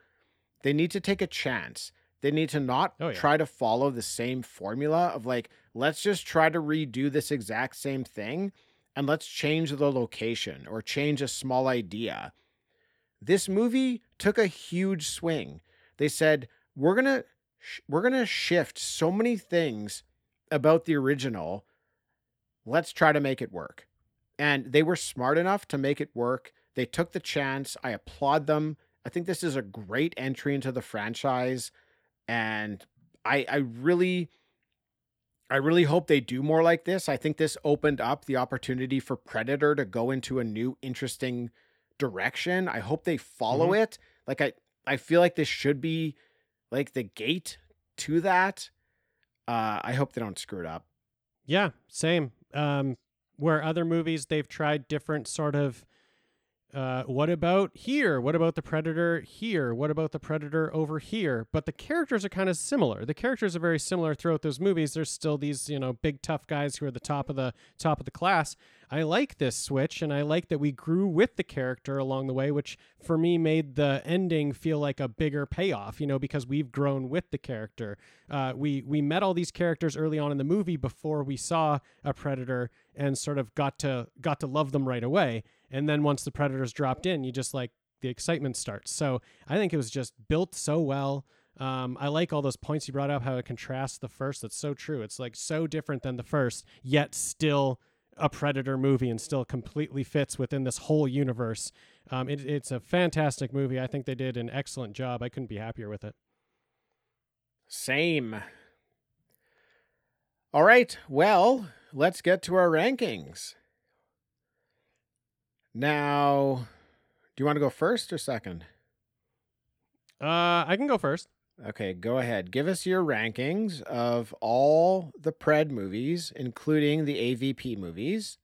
S5: They need to take a chance. They need to not
S6: Oh, yeah.
S5: try to follow the same formula of like, let's just try to redo this exact same thing and let's change the location or change a small idea. This movie took a huge swing. They said, we're going to we're going to shift so many things about the original. Let's try to make it work and they were smart enough to make it work. They took the chance. I applaud them. I think this is a great entry into the franchise, and I I really I really hope they do more like this. I think this opened up the opportunity for Predator to go into a new interesting direction. I hope they follow it. Like I I feel like this should be like the gate to that. Uh I hope they don't screw it up.
S6: Yeah, same. Um, where other movies they've tried different sort of. Uh, what about here? What about the predator here? What about the predator over here? But the characters are kind of similar. The characters are very similar throughout those movies. There's still these, you know, big tough guys who are the top of the top of the class. I like this switch, and I like that we grew with the character along the way, which for me made the ending feel like a bigger payoff. You know, because we've grown with the character. Uh, we we met all these characters early on in the movie before we saw a predator, and sort of got to got to love them right away. And then once the predators dropped in, you just like the excitement starts. So I think it was just built so well. Um, I like all those points you brought up, how it contrasts the first. That's so true. It's like so different than the first, yet still a Predator movie and still completely fits within this whole universe. Um, it, it's a fantastic movie. I think they did an excellent job. I couldn't be happier with it.
S5: Same. All right. Well, let's get to our rankings. Now, do you want to go first or second?
S6: Uh, I can go first.
S5: Okay, go ahead. Give us your rankings of all the Pred movies, including the AVP movies.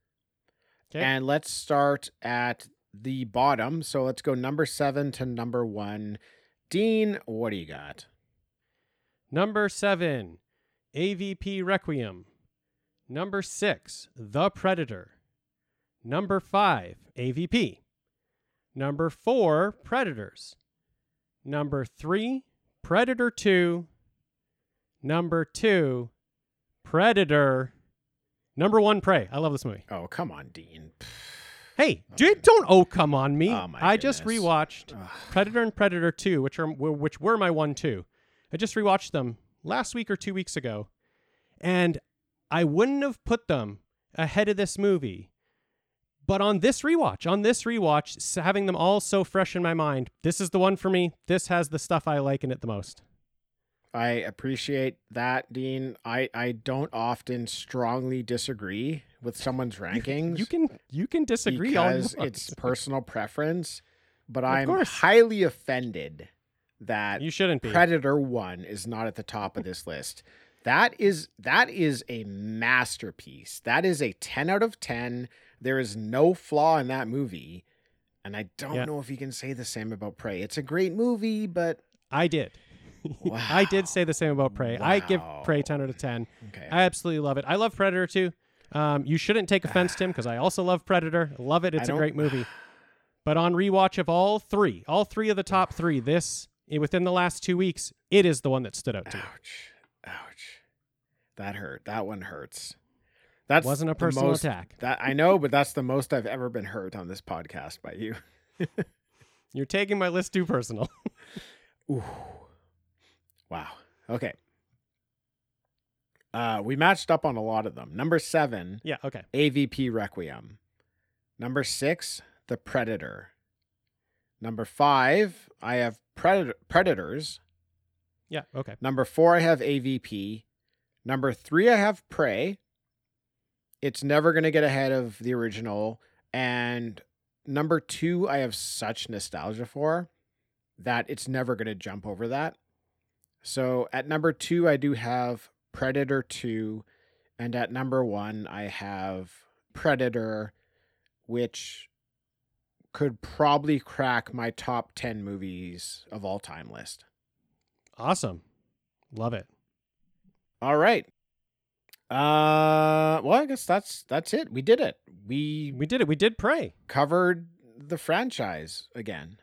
S6: 'Kay.
S5: And let's start at the bottom. So let's go number seven to number one. Dean, what do you got?
S6: Number seven, AVP Requiem. Number six, The Predator. Number five, AVP. Number four, Predators. Number three, Predator 2. Number two, Predator. Number one, Prey. I love this movie.
S5: Oh, come on, Dean. [SIGHS]
S6: Hey, dude, don't oh come on me.
S5: Oh,
S6: I just rewatched
S5: Ugh.
S6: Predator and Predator 2, which are which were my one two. I just rewatched them last week or 2 weeks ago. And I wouldn't have put them ahead of this movie. But on this rewatch, on this rewatch, having them all so fresh in my mind, this is the one for me. This has the stuff I like in it the most.
S5: I appreciate that, Dean. I, I don't often strongly disagree with someone's rankings.
S6: You can you can disagree
S5: because it's personal preference, but
S6: Of
S5: I'm
S6: course.
S5: highly offended that
S6: you shouldn't be.
S5: Predator 1 is not at the top of this list. That is that is a masterpiece. That is a 10 out of 10. There is no flaw in that movie. And I don't
S6: Yeah.
S5: know if you can say the same about Prey. It's a great movie, but
S6: I did. I did say the same about Prey. I give Prey 10 out of 10.
S5: okay.
S6: I absolutely love it. I love Predator too. Um, you shouldn't take offense, Tim, because I also love Predator. Love it. It's a great movie. [SIGHS] But on rewatch of all three, all three of the top three, this eh, within the last two weeks, it is the one that stood out to me.
S5: Ouch. That hurt. That one hurts. That
S6: Wasn't a personal
S5: most-
S6: attack.
S5: That I know, but that's the most I've ever been hurt on this podcast by you. [LAUGHS]
S6: You're taking my list too personal. [LAUGHS]
S5: Ooh. Wow. Okay. Uh, we matched up on a lot of them. Number seven,
S6: yeah, okay.
S5: AVP Requiem. Number six, The Predator. Number five, I have Predator- Predators.
S6: Yeah, okay.
S5: Number four, I have AVP. Number three, I have Prey. It's never going to get ahead of the original. And number two, I have such nostalgia for that it's never going to jump over that. So at number two, I do have Predator 2. And at number one, I have Predator, which could probably crack my top 10 movies of all time list.
S6: Awesome. Love it.
S5: All right. Uh well, I guess that's that's it. We did it. We
S6: We did it. We did Prey.
S5: covered the franchise again.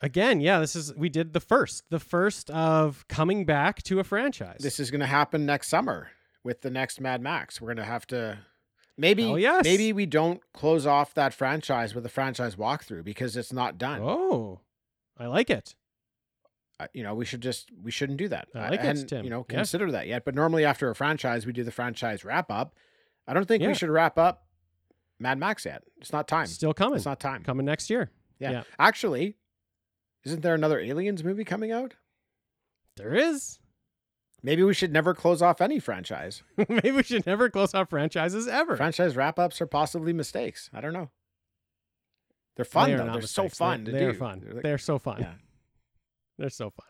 S6: Again, yeah, this is we did the first. The first of coming back to a franchise.
S5: This is going to happen next summer with the next Mad Max. We're going to have to maybe
S6: Hell yes.
S5: maybe we don't close off that franchise with a franchise walkthrough because it's not done.
S6: Oh. I like it.
S5: You know, we should just we shouldn't do that.
S6: I like it,
S5: hadn't,
S6: Tim.
S5: You know,
S6: Yeah.
S5: consider that yet. But normally after a franchise, we do the franchise wrap up. I don't think
S6: Yeah.
S5: we should wrap up Mad Max yet. It's not time.
S6: Still coming.
S5: It's not time.
S6: coming next year.
S5: Yeah.
S6: Yeah.
S5: Actually, isn't there another Aliens movie coming out?
S6: There is.
S5: Maybe we should never close off any franchise. [LAUGHS]
S6: Maybe we should never close off franchises ever.
S5: franchise wrap ups are possibly mistakes. I don't know. They're fun
S6: They
S5: though. They're so fun
S6: They-
S5: to
S6: They're fun.
S5: They're like-
S6: They're so fun.
S5: Yeah.
S6: They're so fun.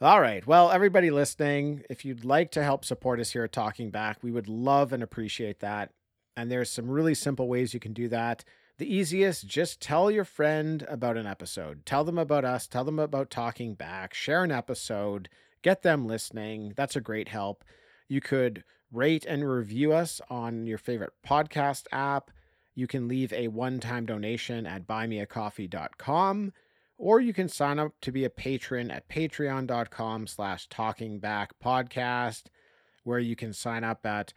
S5: All right. Well, everybody listening, if you'd like to help support us here at Talking Back, we would love and appreciate that. And there's some really simple ways you can do that. The easiest, just tell your friend about an episode. Tell them about us, tell them about Talking Back, share an episode, get them listening. That's a great help. You could rate and review us on your favorite podcast app. You can leave a one-time donation at buymeacoffee.com or you can sign up to be a patron at patreon.com slash talking back podcast where you can sign up at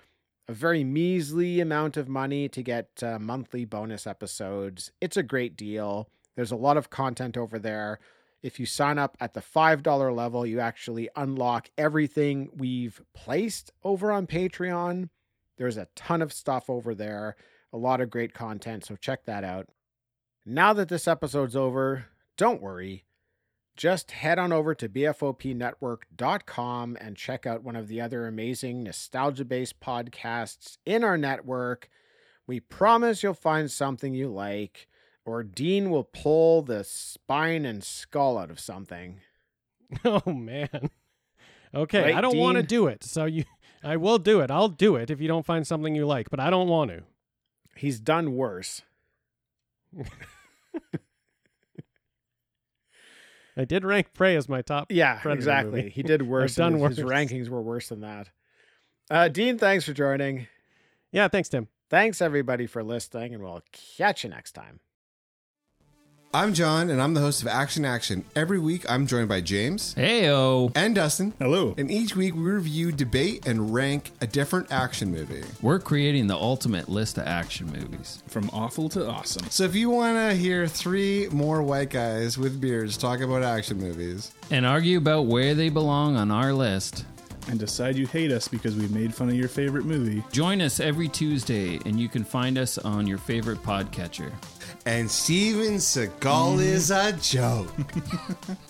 S5: a very measly amount of money to get uh, monthly bonus episodes. It's a great deal. There's a lot of content over there. If you sign up at the $5 level you actually unlock everything we've placed over on patreon. There's a ton of stuff over there a lot of great content so check that out. Now that this episode's over don't worry. Just head on over to BFOPnetwork.com and check out one of the other amazing nostalgia based podcasts in our network. We promise you'll find something you like, or Dean will pull the spine and skull out of something. [LAUGHS]
S6: Oh man. Okay,
S5: Right,
S6: I don't want to do it. So you I will do it. I'll do it if you don't find something you like, but I don't want to.
S5: He's done worse. [LAUGHS]
S6: I did rank Prey as my top.
S5: Yeah, exactly.
S6: movie.
S5: He did [LAUGHS] worse.
S6: done
S5: his, his rankings were worse than that. Uh, Dean, thanks for joining.
S6: Yeah, thanks, Tim.
S5: Thanks, everybody, for listening, and we'll catch you next time.
S4: I'm John, and I'm the host of Action Action. Every week, I'm joined by James
S7: Heyo.
S4: and Dustin.
S8: Hello.
S4: And each week, we review, debate, and rank a different action movie.
S7: We're creating the ultimate list of action movies.
S8: From awful to awesome.
S4: So if you want to hear three more white guys with beards talk about action movies,
S7: And argue about where they belong on our list.
S8: And decide you hate us because we've made fun of your favorite movie.
S7: Join us every Tuesday, and you can find us on your favorite podcatcher.
S4: and Steven Seagal is a joke. [LAUGHS]